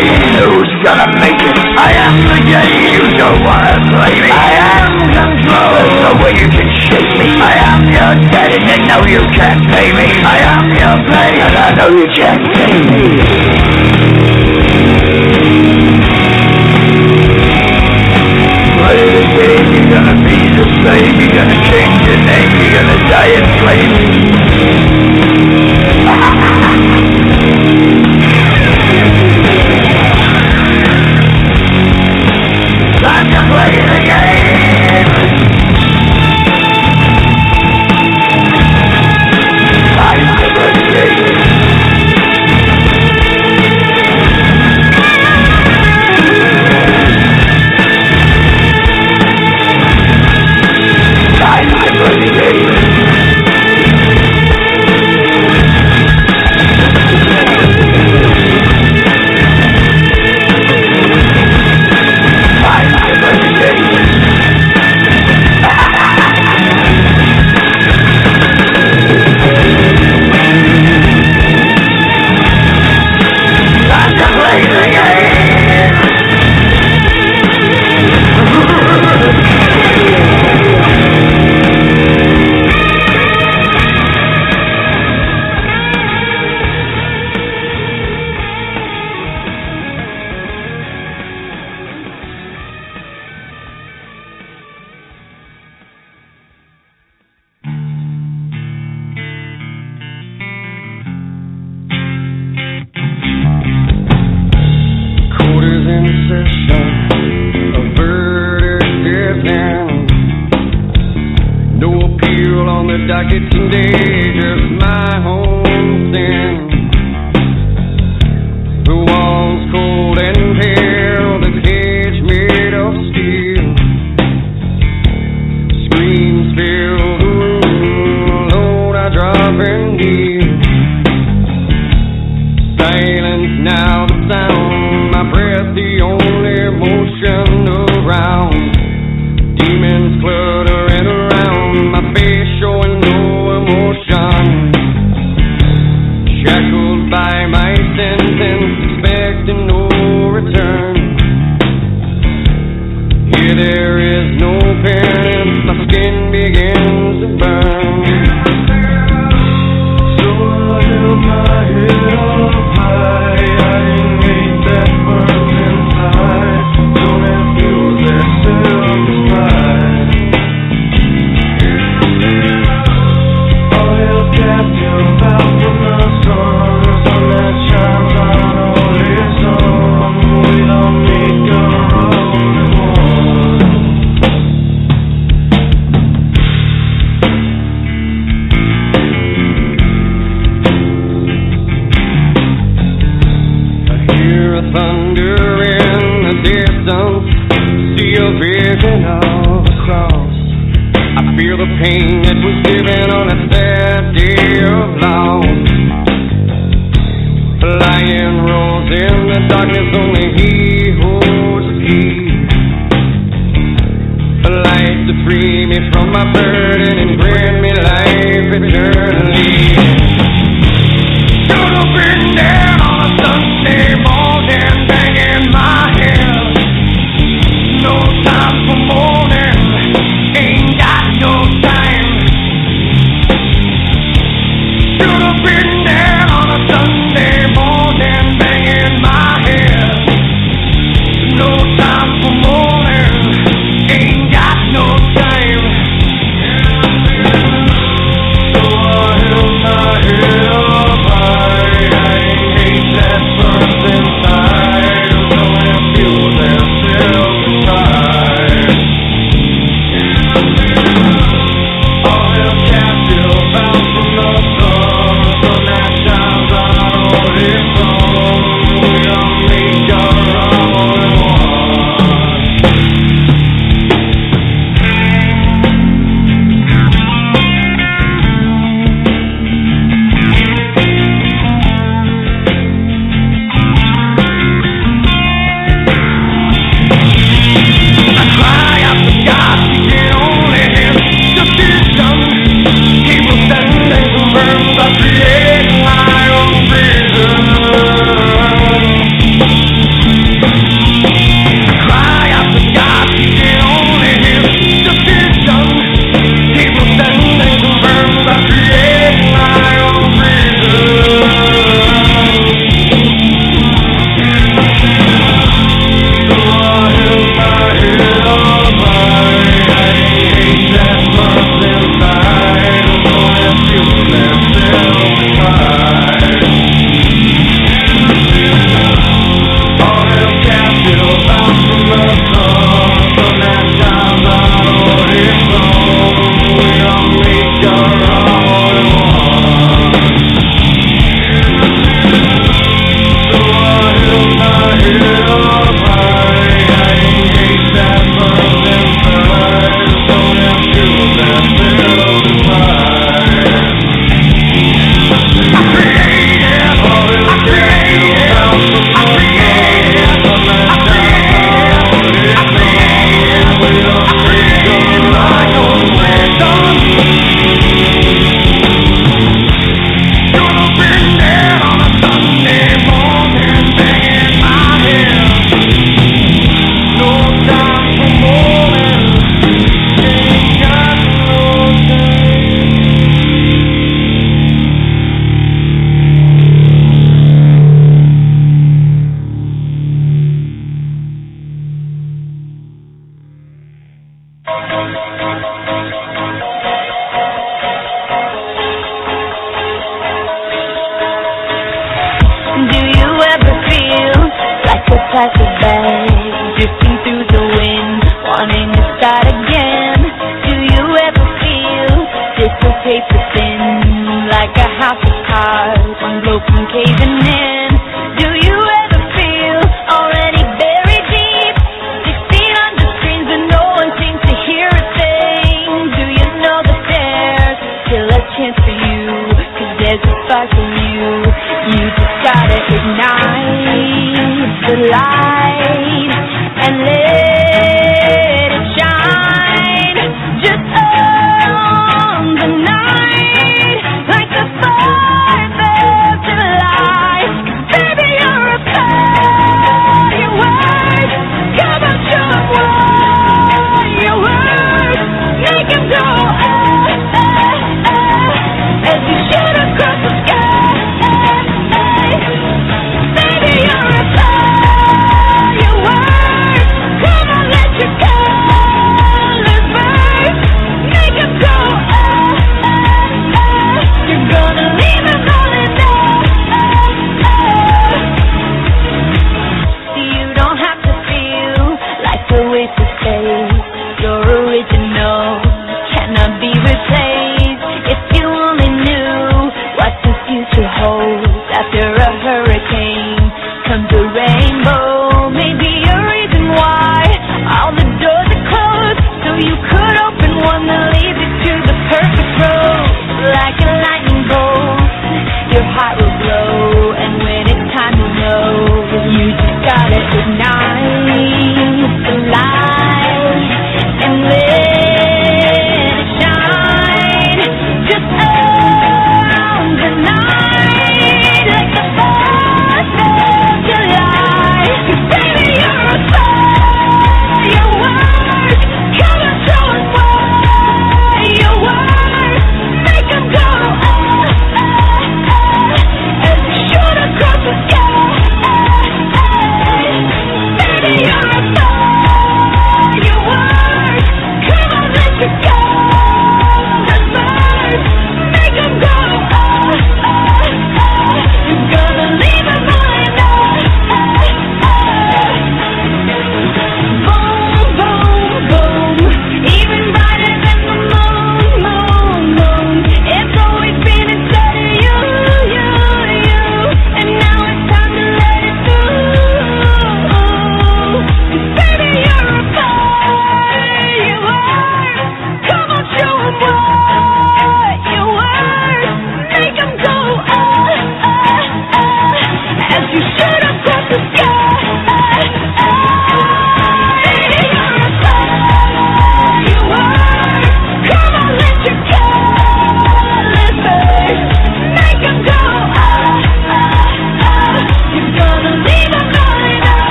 Who's gonna make it? I am the game. You don't wanna play me. I am control. There's no way you can shake me. I am your debt, and know you can't pay me. I am your pain, and I know you can't pay me. Play the game, you're gonna be the same, you're gonna change your name, you're gonna die in flames. docket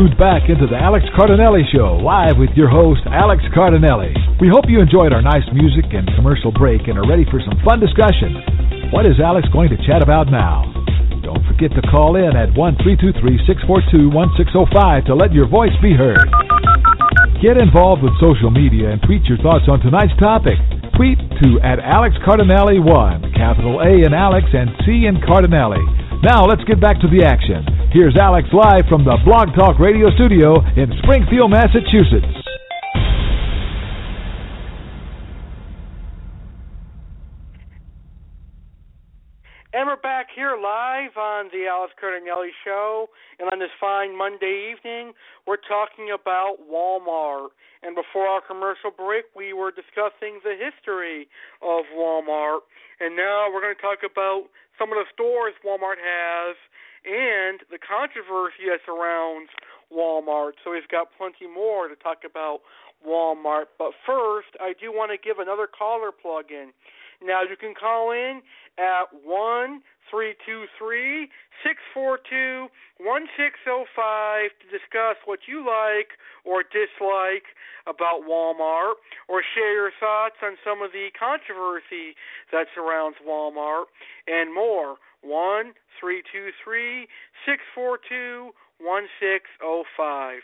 tuned back into the Alex Cardinale Show, live with your host, Alex Cardinale. We hope you enjoyed our nice music and commercial break and are ready for some fun discussion. What is Alex going to chat about now? Don't forget to call in at 1 642 1605 to let your voice be heard. Get involved with social media and tweet your thoughts on tonight's topic. Tweet to at Alex Cardinale1, capital A in Alex and C in Cardinale. Now let's get back to the action. Here's Alex live from the Blog Talk Radio studio in Springfield, Massachusetts. And we're back here live on the Alex Cardinale Show. And on this fine Monday evening, we're talking about Walmart. And before our commercial break, we were discussing the history of Walmart. And now we're going to talk about some of the stores Walmart has and the controversy that surrounds Walmart. So we've got plenty more to talk about Walmart. But first, I do want to give another caller plug in. Now you can call in at one three two three six four two one six zero five to discuss what you like or dislike about Walmart, or share your thoughts on some of the controversy that surrounds Walmart and more. One three two three six four two one six zero five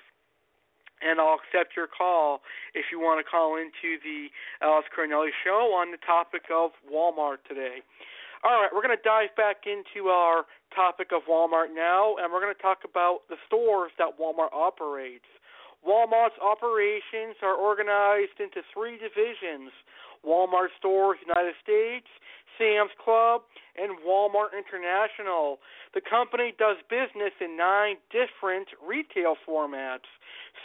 and I'll accept your call if you want to call into the Alex Cardinale show on the topic of Walmart today. All right, we're going to dive back into our topic of Walmart now, and we're going to talk about the stores that Walmart operates. Walmart's operations are organized into three divisions Walmart Stores United States, Sam's Club, and Walmart International. The company does business in nine different retail formats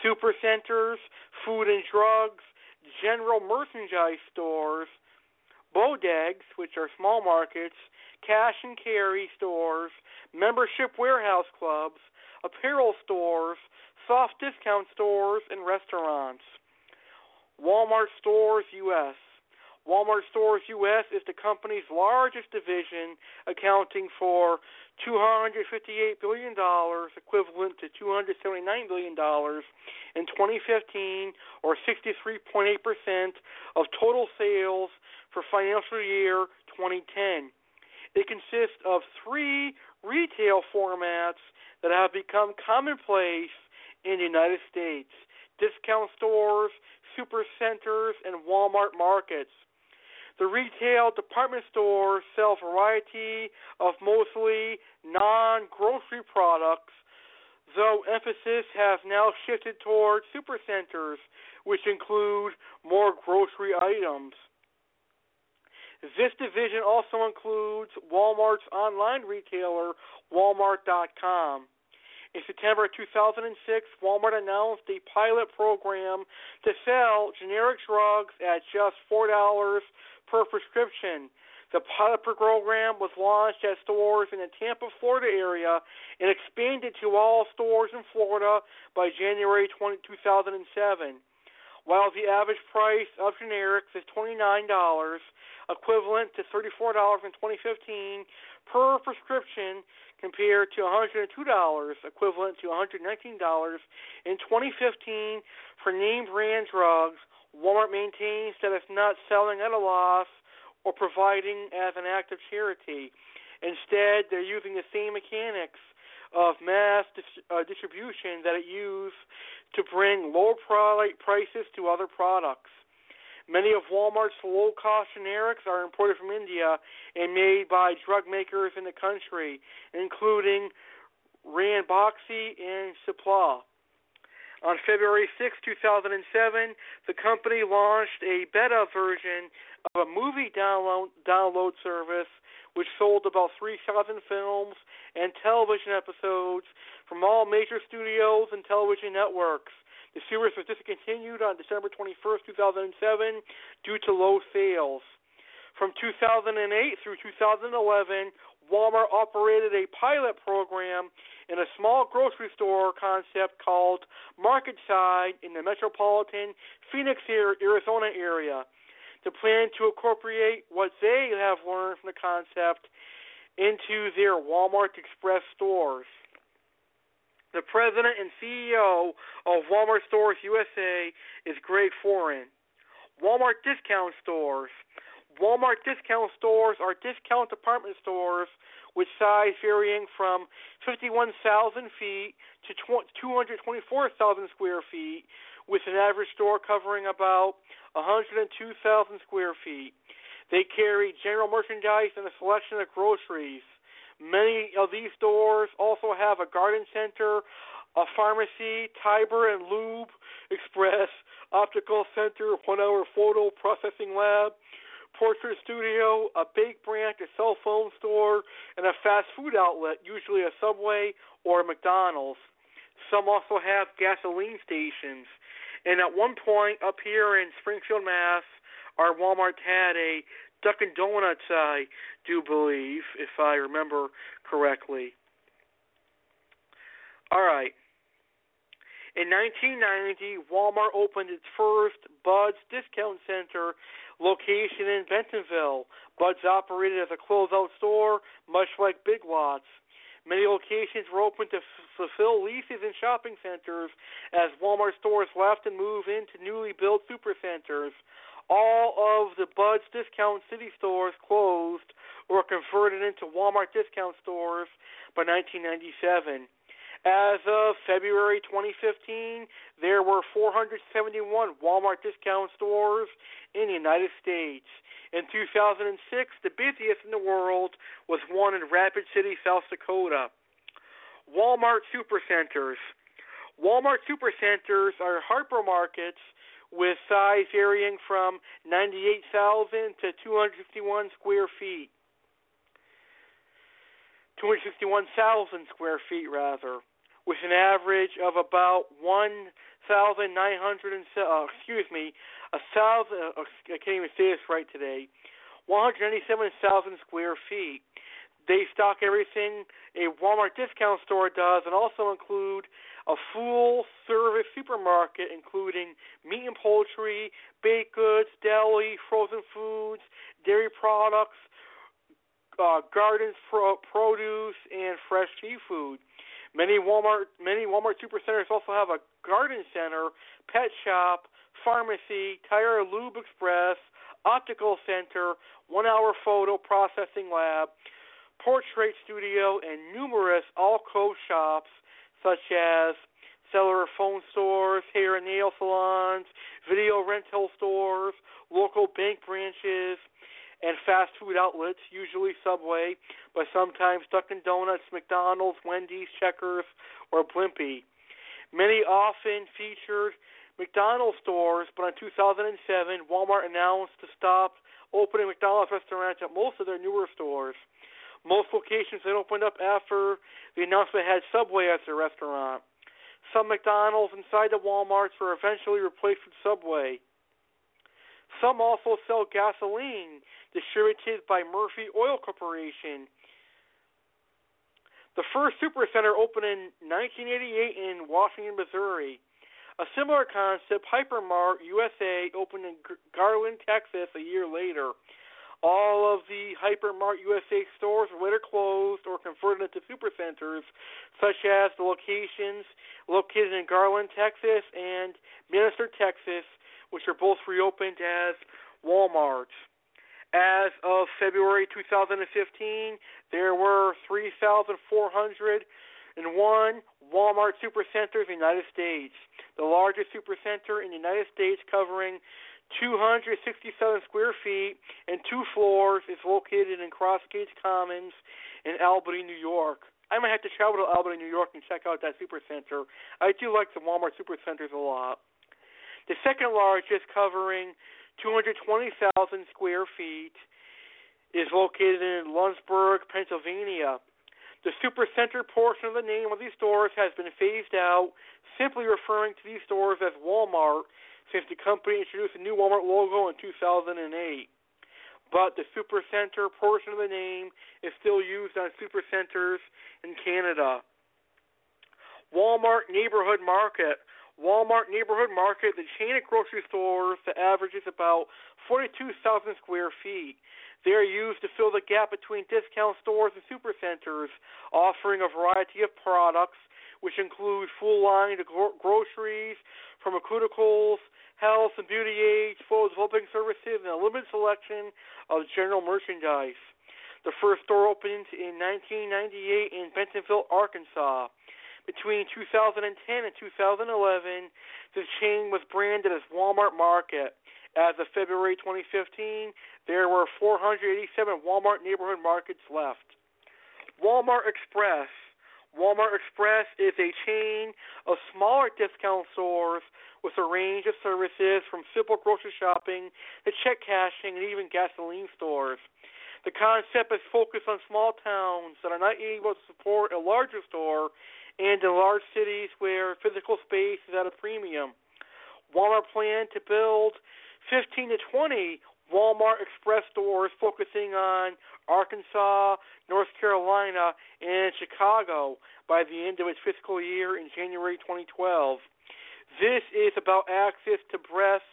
supercenters, food and drugs, general merchandise stores, bodegas, which are small markets, cash and carry stores, membership warehouse clubs, apparel stores, soft discount stores, and restaurants. Walmart Stores US. Walmart Stores US is the company's largest division, accounting for $258 billion, equivalent to $279 billion in 2015, or 63.8% of total sales for financial year 2010. It consists of three retail formats that have become commonplace in the United States discount stores, supercenters, and Walmart markets. The retail department stores sell a variety of mostly non grocery products, though emphasis has now shifted toward supercenters, which include more grocery items. This division also includes Walmart's online retailer, Walmart.com. In September 2006, Walmart announced a pilot program to sell generic drugs at just $4 per prescription. The pilot program was launched at stores in the Tampa, Florida area and expanded to all stores in Florida by January 20, 2007. While the average price of generics is $29, equivalent to $34 in 2015 per prescription, compared to $102, equivalent to $119 in 2015 for name brand drugs Walmart maintains that it's not selling at a loss or providing as an act of charity. Instead, they're using the same mechanics of mass dis- uh, distribution that it used to bring lower product prices to other products. Many of Walmart's low cost generics are imported from India and made by drug makers in the country, including Ranbaxy and Cipla. On February 6, 2007, the company launched a beta version of a movie download, download service which sold about 3,000 films and television episodes from all major studios and television networks. The series was discontinued on December 21, 2007 due to low sales. From 2008 through 2011, Walmart operated a pilot program in a small grocery store concept called Market Side in the metropolitan Phoenix, Arizona area. The plan to incorporate what they have learned from the concept into their Walmart Express stores. The president and CEO of Walmart Stores USA is Greg Foran. Walmart discount stores. Walmart discount stores are discount department stores with size varying from 51,000 feet to 224,000 square feet, with an average store covering about 102,000 square feet. They carry general merchandise and a selection of groceries. Many of these stores also have a garden center, a pharmacy, Tire and Lube Express, optical center, one hour photo processing lab, portrait studio, a bake branch, a cell phone store, and a fast food outlet, usually a Subway or a McDonald's. Some also have gasoline stations. And at one point up here in Springfield, Mass, our Walmart had a Dunkin' Donuts, I do believe, if I remember correctly. All right. In 1990, Walmart opened its first Bud's Discount Center location in Bentonville. Bud's operated as a closeout store, much like Big Lots. Many locations were open to f- fulfill leases in shopping centers as Walmart stores left and moved into newly built supercenters. All of the Bud's Discount City stores closed or converted into Walmart discount stores by 1997. As of February 2015, there were 471 Walmart discount stores in the United States. In 2006, the busiest in the world was one in Rapid City, South Dakota. Walmart supercenters. Walmart supercenters are hypermarkets with size varying from 98,000 to 251 square feet. 261,000 square feet, rather with an average of about 1,900 and uh, excuse me, a thousand. Uh, I can't even say this right today. 197,000 square feet. They stock everything a Walmart discount store does, and also include a full service supermarket, including meat and poultry, baked goods, deli, frozen foods, dairy products, uh, gardens, pro- produce, and fresh seafood. Many Walmart many Walmart supercenters also have a garden center, pet shop, pharmacy, tire lube express, optical center, one hour photo processing lab, portrait studio, and numerous alcove shops such as cellular phone stores, hair and nail salons, video rental stores, local bank branches, and fast food outlets, usually Subway, but sometimes Dunkin' Donuts, McDonald's, Wendy's, Checkers, or Blimpie. Many often featured McDonald's stores, but in 2007, Walmart announced to stop opening McDonald's restaurants at most of their newer stores. Most locations that opened up after the announcement had Subway as their restaurant. Some McDonald's inside the Walmarts were eventually replaced with Subway. Some also sell gasoline distributed by Murphy Oil Corporation. The first supercenter opened in 1988 in Washington, Missouri. A similar concept, Hypermart USA, opened in Garland, Texas a year later. All of the Hypermart USA stores were later closed or converted into supercenters, such as the locations located in Garland, Texas and Minister, Texas, which are both reopened as Walmarts. As of February 2015, there were 3,401 Walmart supercenters in the United States. The largest supercenter in the United States, covering 267 square feet and two floors, is located in Crossgates Commons in Albany, New York. I might have to travel to Albany, New York, and check out that supercenter. I do like the Walmart supercenters a lot. The second largest, covering 220,000 square feet, is located in Lawrenceburg, Pennsylvania. The supercenter portion of the name of these stores has been phased out, simply referring to these stores as Walmart since the company introduced a new Walmart logo in 2008. But the supercenter portion of the name is still used on supercenters in Canada. Walmart Neighborhood Market Walmart Neighborhood Market, the chain of grocery stores that averages about 42,000 square feet. They are used to fill the gap between discount stores and supercenters, offering a variety of products which include full line gro- groceries, pharmaceuticals, health and beauty aids, full developing services, and a limited selection of general merchandise. The first store opened in 1998 in Bentonville, Arkansas. Between 2010 and 2011, the chain was branded as Walmart Market. As of February 2015, there were 487 Walmart neighborhood markets left. Walmart Express. Walmart Express is a chain of smaller discount stores with a range of services from simple grocery shopping to check cashing and even gasoline stores. The concept is focused on small towns that are not able to support a larger store and in large cities where physical space is at a premium. Walmart planned to build 15 to 20 Walmart Express stores focusing on Arkansas, North Carolina, and Chicago by the end of its fiscal year in January 2012. This is about access to breadth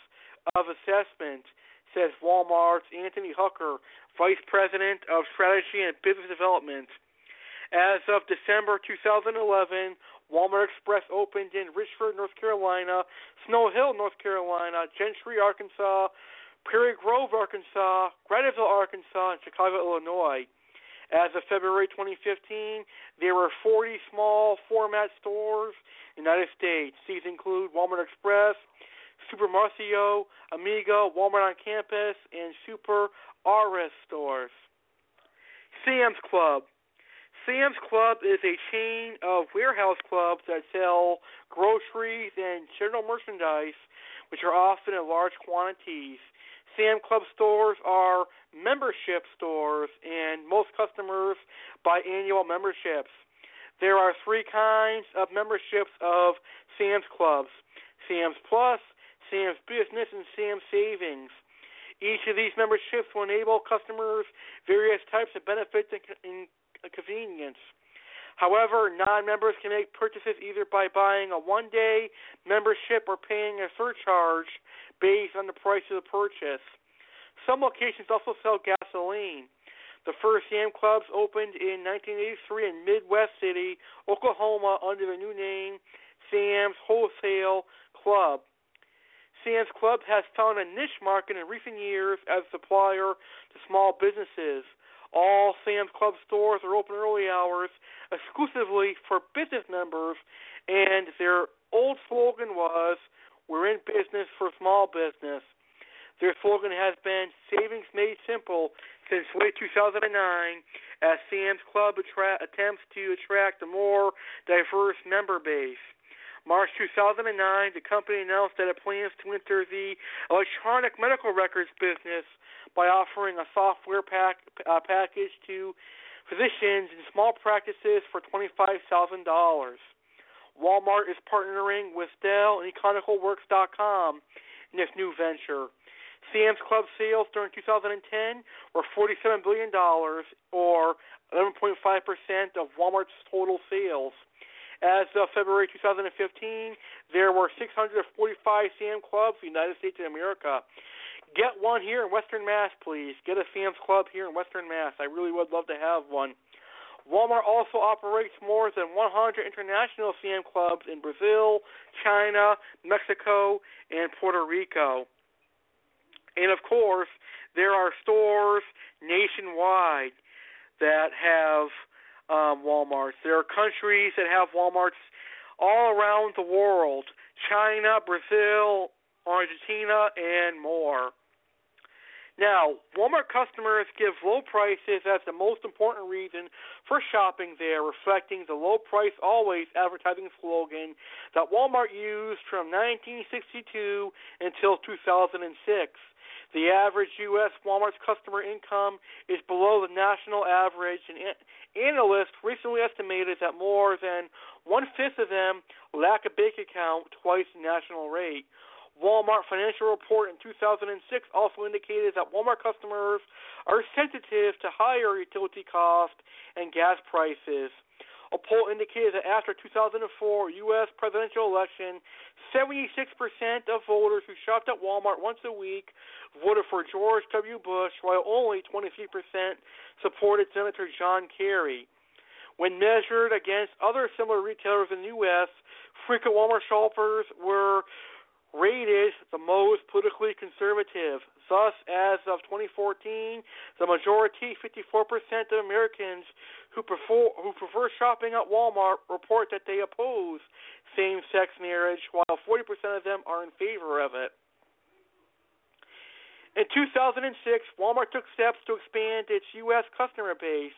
of assessment, says Walmart's Anthony Hucker, Vice President of Strategy and Business Development. As of December 2011, Walmart Express opened in Richford, North Carolina, Snow Hill, North Carolina, Gentry, Arkansas, Prairie Grove, Arkansas, Graniteville, Arkansas, and Chicago, Illinois. As of February 2015, there were 40 small format stores in the United States. These include Walmart Express, Super Marcio, Amigo, Walmart on Campus, and Super RS stores. Sam's Club. Sam's Club is a chain of warehouse clubs that sell groceries and general merchandise, which are often in large quantities. Sam Club stores are membership stores, and most customers buy annual memberships. There are three kinds of memberships of Sam's Clubs Sam's Plus, Sam's Business, and Sam's Savings. Each of these memberships will enable customers various types of benefits and convenience. However, non-members can make purchases either by buying a one-day membership or paying a surcharge based on the price of the purchase. Some locations also sell gasoline. The first Sam Clubs opened in 1983 in Midwest City, Oklahoma, under the new name Sam's Wholesale Club. Sam's Club has found a niche market in recent years as a supplier to small businesses. All Sam's Club stores are open early hours exclusively for business members, and their old slogan was, We're in business for small business. Their slogan has been Savings Made Simple since late 2009 as Sam's Club attra- attempts to attract a more diverse member base. March 2009, the company announced that it plans to enter the electronic medical records business by offering a software pack, uh, package to physicians in small practices for $25,000. Walmart is partnering with Dell and eClinicalWorks.com in this new venture. Sam's Club sales during 2010 were $47 billion, or 11.5% of Walmart's total sales. As of February 2015, there were 645 Sam Clubs in the United States of America. Get one here in Western Mass, please. Get a Sam's Club here in Western Mass. I really would love to have one. Walmart also operates more than 100 international Sam Clubs in Brazil, China, Mexico, and Puerto Rico. And of course, there are stores nationwide that have um, Walmarts. There are countries that have Walmarts all around the world China, Brazil, Argentina, and more. Now, Walmart customers give low prices as the most important reason for shopping there, reflecting the low price always advertising slogan that Walmart used from 1962 until 2006. The average U.S. Walmart's customer income is below the national average, and analysts recently estimated that more than one fifth of them lack a bank account twice the national rate. Walmart financial report in 2006 also indicated that Walmart customers are sensitive to higher utility costs and gas prices. A poll indicated that after 2004 U.S. presidential election, 76% of voters who shopped at Walmart once a week voted for George W. Bush, while only 23% supported Senator John Kerry. When measured against other similar retailers in the U.S., frequent Walmart shoppers were rated the most politically conservative. Thus, as of 2014, the majority, 54% of Americans who prefer who prefer shopping at Walmart report that they oppose same-sex marriage, while 40% of them are in favor of it. In 2006, Walmart took steps to expand its U.S. customer base,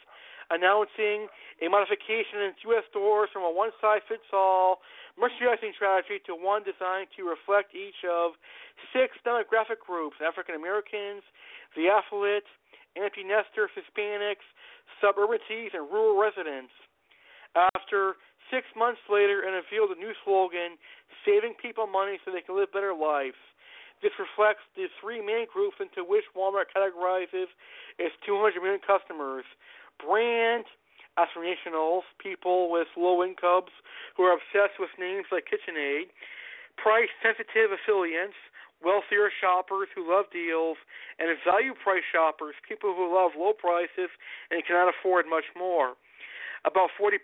announcing a modification in its U.S. stores from a one-size-fits-all merchandising strategy to one designed to reflect each of six demographic groups African Americans, the affluent, empty nesters, Hispanics, suburban teens, and rural residents. After six months later, it unveiled a new slogan saving people money so they can live better lives. This reflects the three main groups into which Walmart categorizes its 200 million customers brand aspirationals, people with low incomes who are obsessed with names like KitchenAid, price sensitive affiliates, wealthier shoppers who love deals, and value price shoppers, people who love low prices and cannot afford much more. About 40%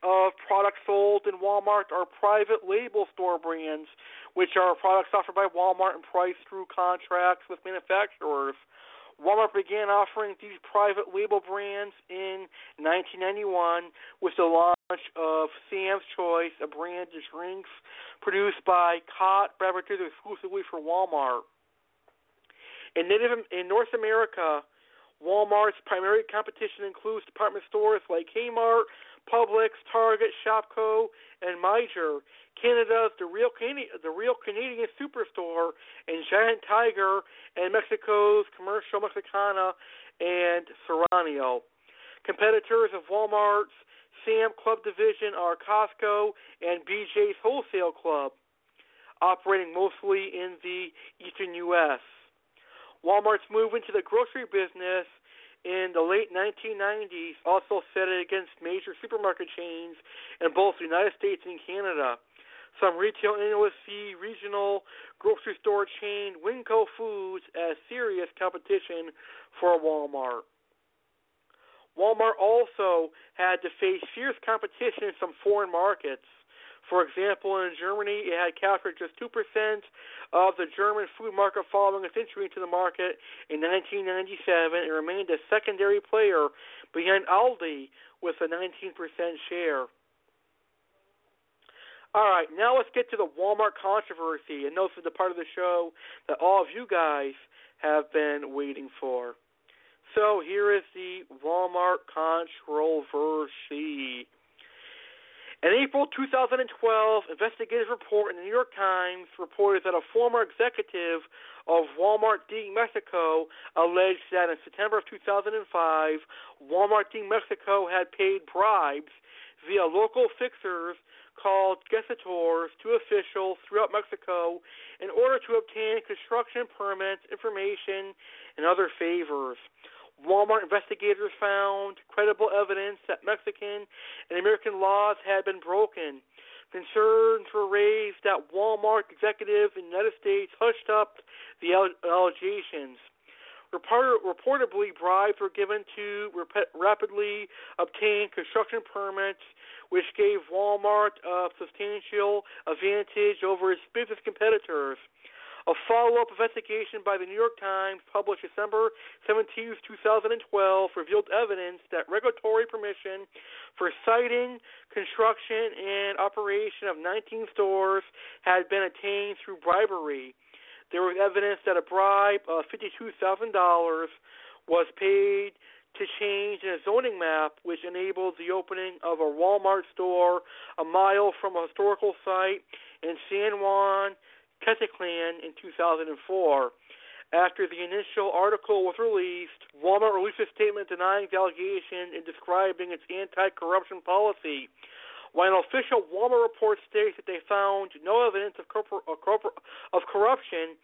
of products sold in Walmart are private label store brands, which are products offered by Walmart and priced through contracts with manufacturers. Walmart began offering these private label brands in 1991 with the launch of Sam's Choice, a brand of drinks produced by Cott Beverages exclusively for Walmart. In, Native, in North America, Walmart's primary competition includes department stores like Kmart, Publix, Target, Shopko, and Meijer. Canada's the real Canadian, the real Canadian superstore, and Giant Tiger, and Mexico's Comercial Mexicana and Serrano. Competitors of Walmart's Sam Club division are Costco and BJ's Wholesale Club, operating mostly in the eastern U.S. Walmart's move into the grocery business in the late 1990s also set it against major supermarket chains in both the United States and Canada. Some retail analysts see regional grocery store chain Winco Foods as serious competition for Walmart. Walmart also had to face fierce competition in some foreign markets. For example, in Germany, it had captured just 2% of the German food market following its entry into the market in 1997. and remained a secondary player behind Aldi with a 19% share. All right, now let's get to the Walmart controversy, and this is the part of the show that all of you guys have been waiting for. So here is the Walmart controversy. An April 2012 investigative report in the New York Times reported that a former executive of Walmart de Mexico alleged that in September of 2005, Walmart de Mexico had paid bribes via local fixers called gestores to officials throughout Mexico in order to obtain construction permits, information, and other favors. Walmart investigators found credible evidence that Mexican and American laws had been broken. Concerns were raised that Walmart executives in the United States hushed up the allegations. reportedly, bribes were given to rep- rapidly obtain construction permits, which gave Walmart a substantial advantage over its business competitors. A follow up investigation by the New York Times, published December 17, 2012, revealed evidence that regulatory permission for siting, construction, and operation of 19 stores had been attained through bribery. There was evidence that a bribe of $52,000 was paid to change a zoning map which enabled the opening of a Walmart store a mile from a historical site in San Juan, Quetzalcoatl in 2004. After the initial article was released, Walmart released a statement denying the allegation and describing its anti-corruption policy. While an official Walmart report states that they found no evidence of, corpor- of corruption,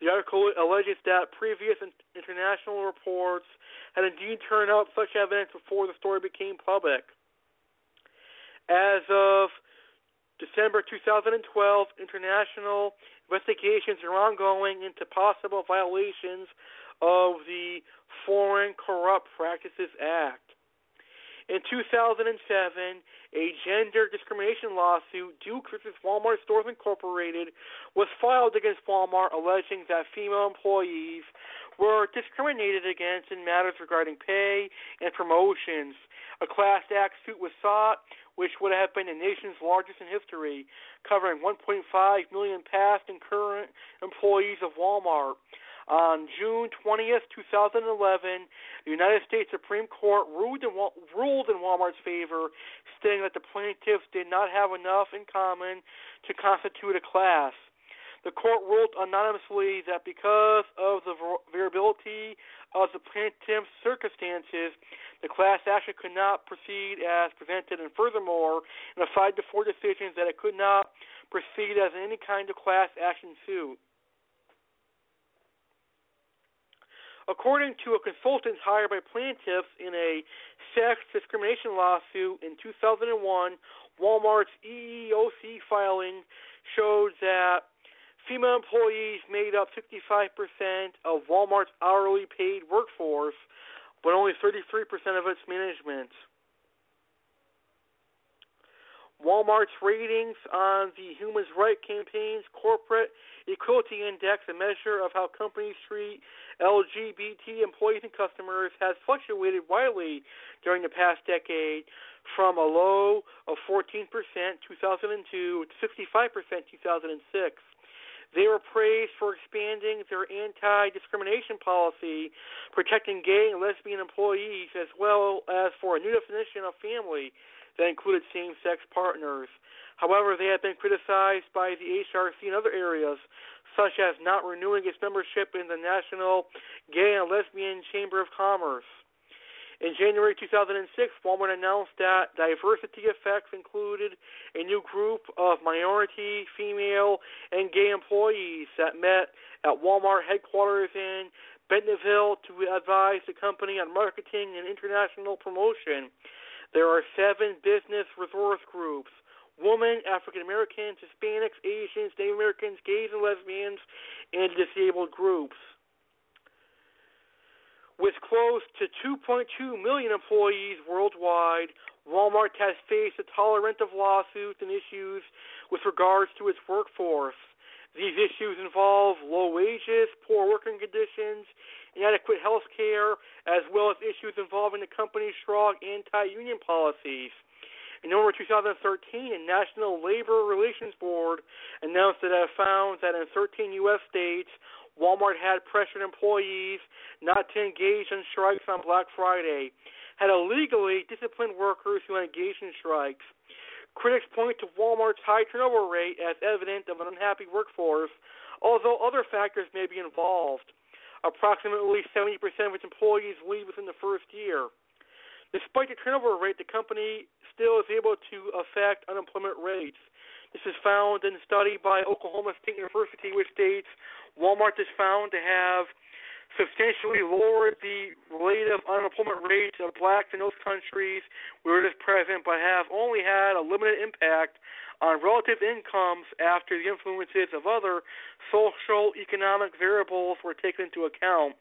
the article alleges that previous international reports had indeed turned up such evidence before the story became public. As of December 2012, international investigations are ongoing into possible violations of the Foreign Corrupt Practices Act. In 2007, a gender discrimination lawsuit, Duke versus Walmart Stores Incorporated, was filed against Walmart alleging that female employees were discriminated against in matters regarding pay and promotions. A class act suit was sought, which would have been the nation's largest in history, covering 1.5 million past and current employees of Walmart. On June 20th, 2011, the United States Supreme Court ruled in, ruled in Walmart's favor, stating that the plaintiffs did not have enough in common to constitute a class. The court ruled anonymously that because of the variability of the plaintiff's circumstances, the class action could not proceed as presented, and furthermore, in a 5 to 4 decision, that it could not proceed as any kind of class action suit. According to a consultant hired by plaintiffs in a sex discrimination lawsuit in 2001, Walmart's EEOC filing showed that female employees made up 55% of Walmart's hourly paid workforce, but only 33% of its management. Walmart's ratings on the Human Rights Campaign's Corporate Equality Index, a measure of how companies treat LGBT employees and customers, has fluctuated widely during the past decade from a low of 14% 2002 to 65% 2006. They were praised for expanding their anti discrimination policy, protecting gay and lesbian employees, as well as for a new definition of family that included same sex partners. However, they have been criticized by the HRC in other areas, such as not renewing its membership in the National Gay and Lesbian Chamber of Commerce. In January 2006, Walmart announced that diversity effects included a new group of minority, female, and gay employees that met at Walmart headquarters in Bentonville to advise the company on marketing and international promotion. There are seven business resource groups women, African Americans, Hispanics, Asians, Native Americans, gays and lesbians, and disabled groups. With close to 2.2 million employees worldwide, Walmart has faced a tolerant of lawsuits and issues with regards to its workforce. These issues involve low wages, poor working conditions, inadequate health care, as well as issues involving the company's strong anti-union policies. In November 2013, the National Labor Relations Board announced that it found that in 13 U.S. states, Walmart had pressured employees not to engage in strikes on Black Friday, had illegally disciplined workers who engaged in strikes. Critics point to Walmart's high turnover rate as evidence of an unhappy workforce, although other factors may be involved. Approximately 70% of its employees leave within the first year. Despite the turnover rate, the company still is able to affect unemployment rates. This is found in a study by Oklahoma State University, which states Walmart is found to have substantially lowered the of unemployment rates of blacks in those countries where it is present, but have only had a limited impact on relative incomes after the influences of other social economic variables were taken into account.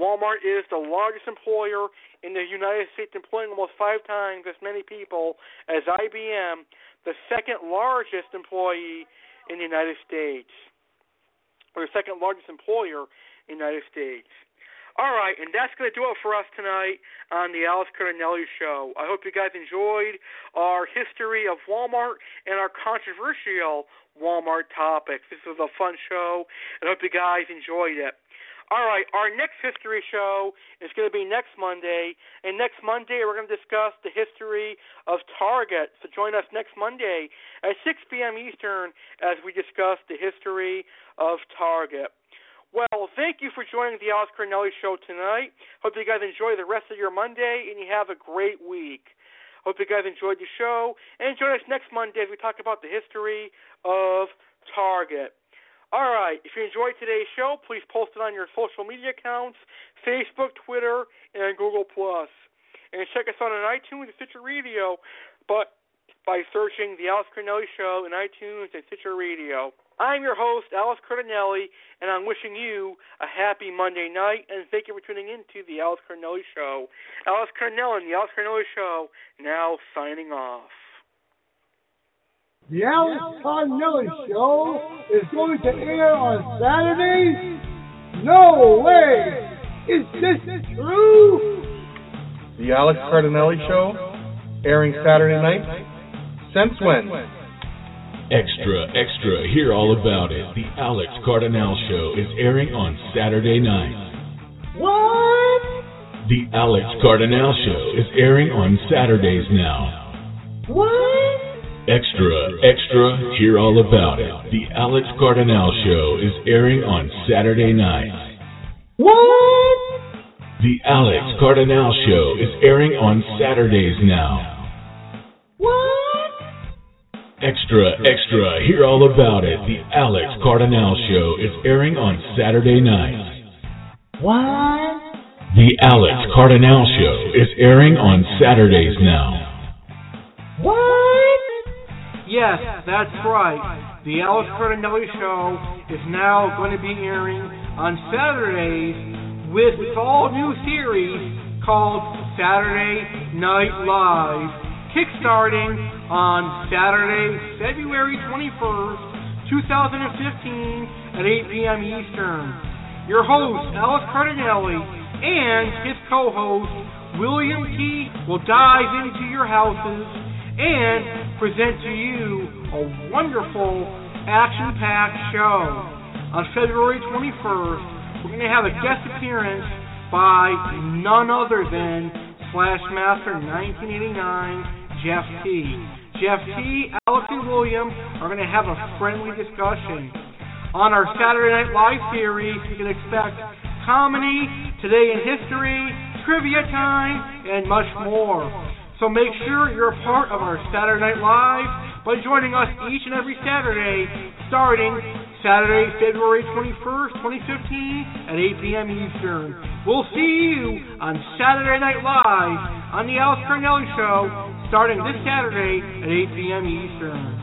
Walmart is the largest employer in the United States, employing almost five times as many people as IBM, the second largest employee in the United States, or the second largest employer in the United States. All right, and that's going to do it for us tonight on the Alex Cardinale Show. I hope you guys enjoyed our history of Walmart and our controversial Walmart topics. This was a fun show, and I hope you guys enjoyed it. All right, our next history show is going to be next Monday, and next Monday we're going to discuss the history of Target. So join us next Monday at 6 p.m. Eastern as we discuss the history of Target. Well, thank you for joining the Alex Cardinale Show tonight. Hope you guys enjoy the rest of your Monday and you have a great week. Hope you guys enjoyed the show and join us next Monday as we talk about the history of Target. All right, if you enjoyed today's show, please post it on your social media accounts, Facebook, Twitter, and Google And check us out on iTunes and Stitcher Radio. But by searching The Alex Cardinale Show in iTunes and Stitcher Radio. I'm your host, Alex Cardinale, and I'm wishing you a happy Monday night, and thank you for tuning in to The Alex Cardinale Show. Alex Cardinale and The Alex Cardinale Show now signing off. The Alex Cardinale Show is going to air on Saturday? No way! Is this true? The Alex Cardinale Show, airing Saturday night. Since when? Extra, extra, hear all about it. The Alex Cardinale Show is airing on Saturday night. What? The Alex Cardinale Show is airing on Saturdays now. What? Extra, extra, hear all about it. The Alex Cardinale Show is airing on Saturday night. What? The Alex Cardinale Show is airing on Saturdays now. What? Extra, extra, hear all about it. The Alex Cardinale Show is airing on Saturday night. What? The Alex Cardinale Show is airing on Saturdays now. What? Yes, that's right. The Alex Cardinale Show is now going to be airing on Saturdays with its all new series called Saturday Night Live, kickstarting on Saturday, February 21st, 2015 at 8 p.m. Eastern. Your host, Alex Cardinale, and his co-host, William T. will dive into your houses and present to you a wonderful action-packed show. On February 21st, we're going to have a guest appearance by none other than Slashmaster 1989, Jeff T. Jeff T, Alex, and William are going to have a friendly discussion. On our Saturday Night Live series, you can expect comedy, today in history, trivia time, and much more. So make sure you're a part of our Saturday Night Live by joining us each and every Saturday, starting Saturday, February 21st, 2015 at 8 p.m. Eastern. We'll see you on Saturday Night Live on the Alex Cardinale Show, starting this Saturday at 8 p.m. Eastern.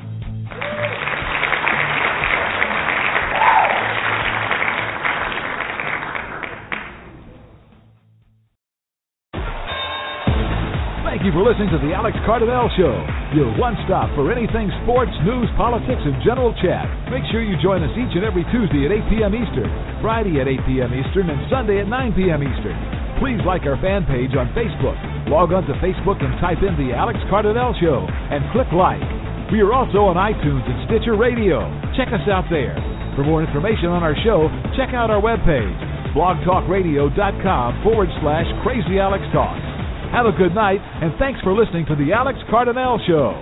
You for listening to the Alex Cardinale Show, your one stop for anything sports, news, politics, and general chat. Make sure you join us each and every Tuesday at 8 p.m. Eastern, Friday at 8 p.m. Eastern, and Sunday at 9 p.m. Eastern. Please like our fan page on Facebook. Log on to Facebook and type in the Alex Cardinale Show and click like. We are also on iTunes and Stitcher Radio. Check us out there. For more information on our show, check out our webpage, blogtalkradio.com forward slash crazy Alex Talk. Have a good night, and thanks for listening to The Alex Cardinale Show.